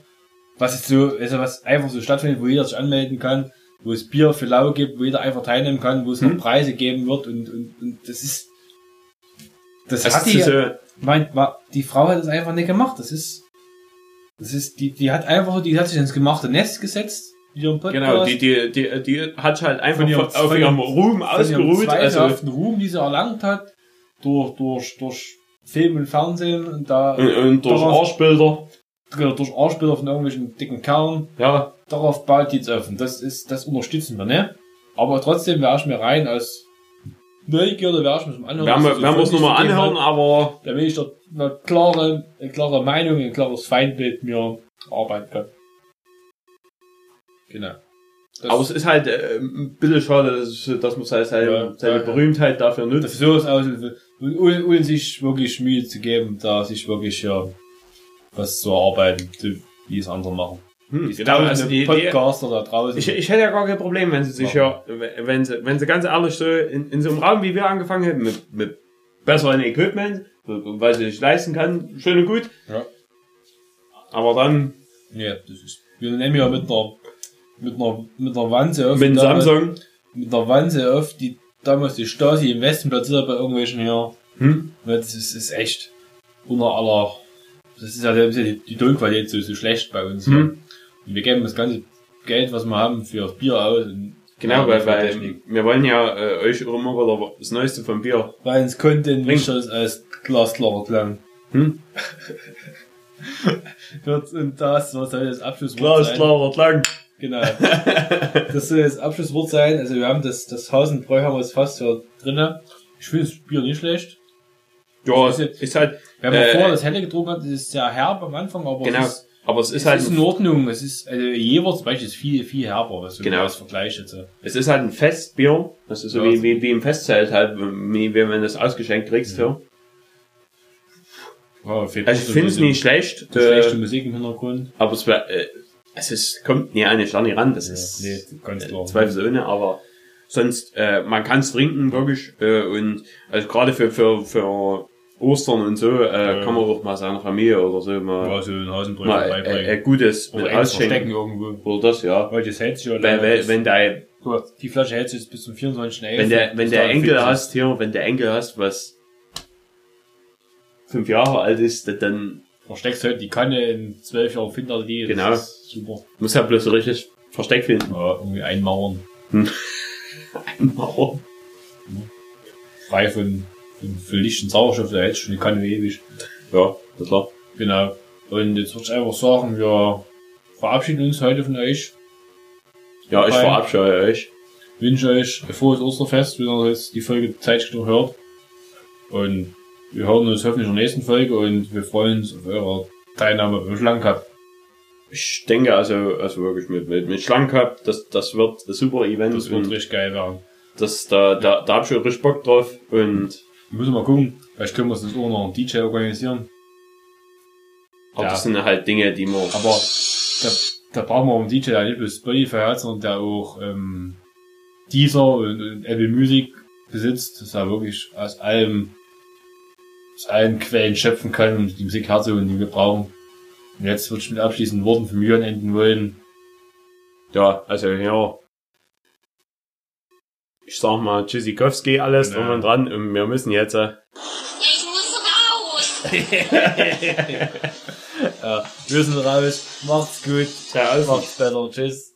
was jetzt so, also was einfach so stattfindet, wo jeder sich anmelden kann, wo es Bier für lau gibt, wo jeder einfach teilnehmen kann, wo es noch Hm. Preise geben wird und, und, und das ist, das, Das hat die, meint, wa- die Frau hat es einfach nicht gemacht. Das ist, das ist, die, die hat einfach, die hat sich ins gemachte Nest gesetzt, genau, die, die, die, die hat halt einfach ihrem- auf ihrem Ruhm ausgeruht. Also, zweifelhaften Ruhm, die sie erlangt hat, durch, durch, durch Film und Fernsehen und da, und, und durch Arschbilder. genau, durch Arschbilder von irgendwelchen dicken Kerlen, Ja, darauf baut die jetzt. Und das ist, das unterstützen wir, ne? Aber trotzdem wäre ich mir rein als Neugierde, wäre ich mir zum Anhören. werden wir, werden wir uns nochmal anhören, geben aber hat, Damit ich dort eine klare, eine klare Meinung, ein klares Feindbild mir arbeiten kann. Genau. Das, aber es ist halt äh, ein bisschen schade, dass, dass man seine, seine, Ja, seine ja, ja. Berühmtheit dafür nutzt. so ist aus, und ohne, ohne sich wirklich Mühe zu geben, da sich wirklich ja was zu erarbeiten, wie es andere machen. Hm, Die genau, also die, Podcaster da draußen. ich, ich hätte ja gar kein Problem, wenn sie sich ja, wenn sie, wenn sie ganz ehrlich so in, in so einem Raum, wie wir angefangen hätten, mit, mit besseren Equipment, weil sie sich leisten kann, schön und gut. Ja. Aber dann ja, das ist, wir nehmen ja mit einer, mit einer, mit einer Wanze auf. mit damals- Samsung. Mit einer Wanze auf, die damals die Stasi im Westen platziert hat bei irgendwelchen hier. Hm? Das ist, ist echt unter aller, das ist ja, ja die, die Tonqualität so, so schlecht bei uns. Hm. Und wir geben das ganze Geld, was wir haben, für das Bier aus. Und Genau, weil, weil wir wollen ja äh, euch immer wieder das Neueste vom Bier. Weil es Content wichtiger ist als glasklarer Klang. Hm? Wird- Und das, was soll das Abschlusswort sein? klarer Klang. Genau. das soll das Abschlusswort sein. Also wir haben das, das wir jetzt fast ja drinne. Ich finde das Bier nicht schlecht. Ja, Das ist, ist ist halt, Wenn man Äh, vorher das helle getrunken hat, das ist sehr herb am Anfang, aber genau. es ist, Aber es ist es halt, ist in Ordnung. Es ist, also Jever zum Beispiel ist viel, viel herber, was Genau. als Vergleich jetzt. es ist halt ein Festbier. Das ist so Ja. wie, wie, wie im Festzelt halt, wie wenn man das ausgeschenkt kriegst. Ja. Fehlt Also ich finde es nicht schlecht, Schlechte äh, Musik im Hintergrund. aber es, wär, äh, es ist, kommt nie den Sterne ran. Das ist nee, ganz klar. zweifelsohne, aber sonst, äh, man kann es trinken, wirklich. Äh, und also gerade für, für, für Ostern und so, äh, Ja. kann man auch mal seiner Familie oder so mal, Ja, so ein mal äh, beibringen. äh, gutes Oder mit ausschenken. irgendwo. Oder das, ja. Weil das hält sich ja Weil, weil, wenn der, Guck mal, die Flasche hält sich jetzt bis zum 24. wenn der, wenn der Enkel hast hier, wenn der Enkel hast, was fünf Jahre alt ist, dann Versteckst halt die Kanne in 12 Jahren findet er die. das Genau. Super. muss er bloß so richtig versteckt finden. Ja, irgendwie einmauern. Warum? Frei von, von, von Licht und Sauerstoff, da hält schon die Kanne ewig. Ja, das klar. Genau. Und jetzt würde ich einfach sagen, wir verabschieden uns heute von euch. Ja, ich Bye. verabscheue euch. Wünsche euch ein frohes Osterfest, wenn ihr jetzt die Folge zeitig noch hört. Und wir hören uns hoffentlich in der nächsten Folge und wir freuen uns auf eure Teilnahme beim Schlangencup. Ich denke also, also wirklich mit, mit, mit Schlangencup, das, das wird ein super Event. Das wird richtig geil werden. Das, da, da, da hab ich schon richtig Bock drauf. Und, Müssen wir mal gucken. Vielleicht können wir uns das auch noch einen DJ organisieren. aber Ja. das sind halt Dinge, die man, Aber da, da brauchen wir auch einen DJ, der nicht bloß Spotify hat, sondern der auch ähm, Deezer und, und Apple Music besitzt, dass er wirklich aus allem aus allen Quellen schöpfen kann und die Musik herzuholen, die wir brauchen. Und jetzt würde ich mit abschließenden Worten von Jörn enden wollen. ja, also, ja. Ich sag mal, Tschüssikowski, alles Ja. drum und dran. Und wir müssen jetzt, äh, Ich muss raus. Ja, wir sind raus. Macht's gut. Ciao. Macht's besser. Tschüss.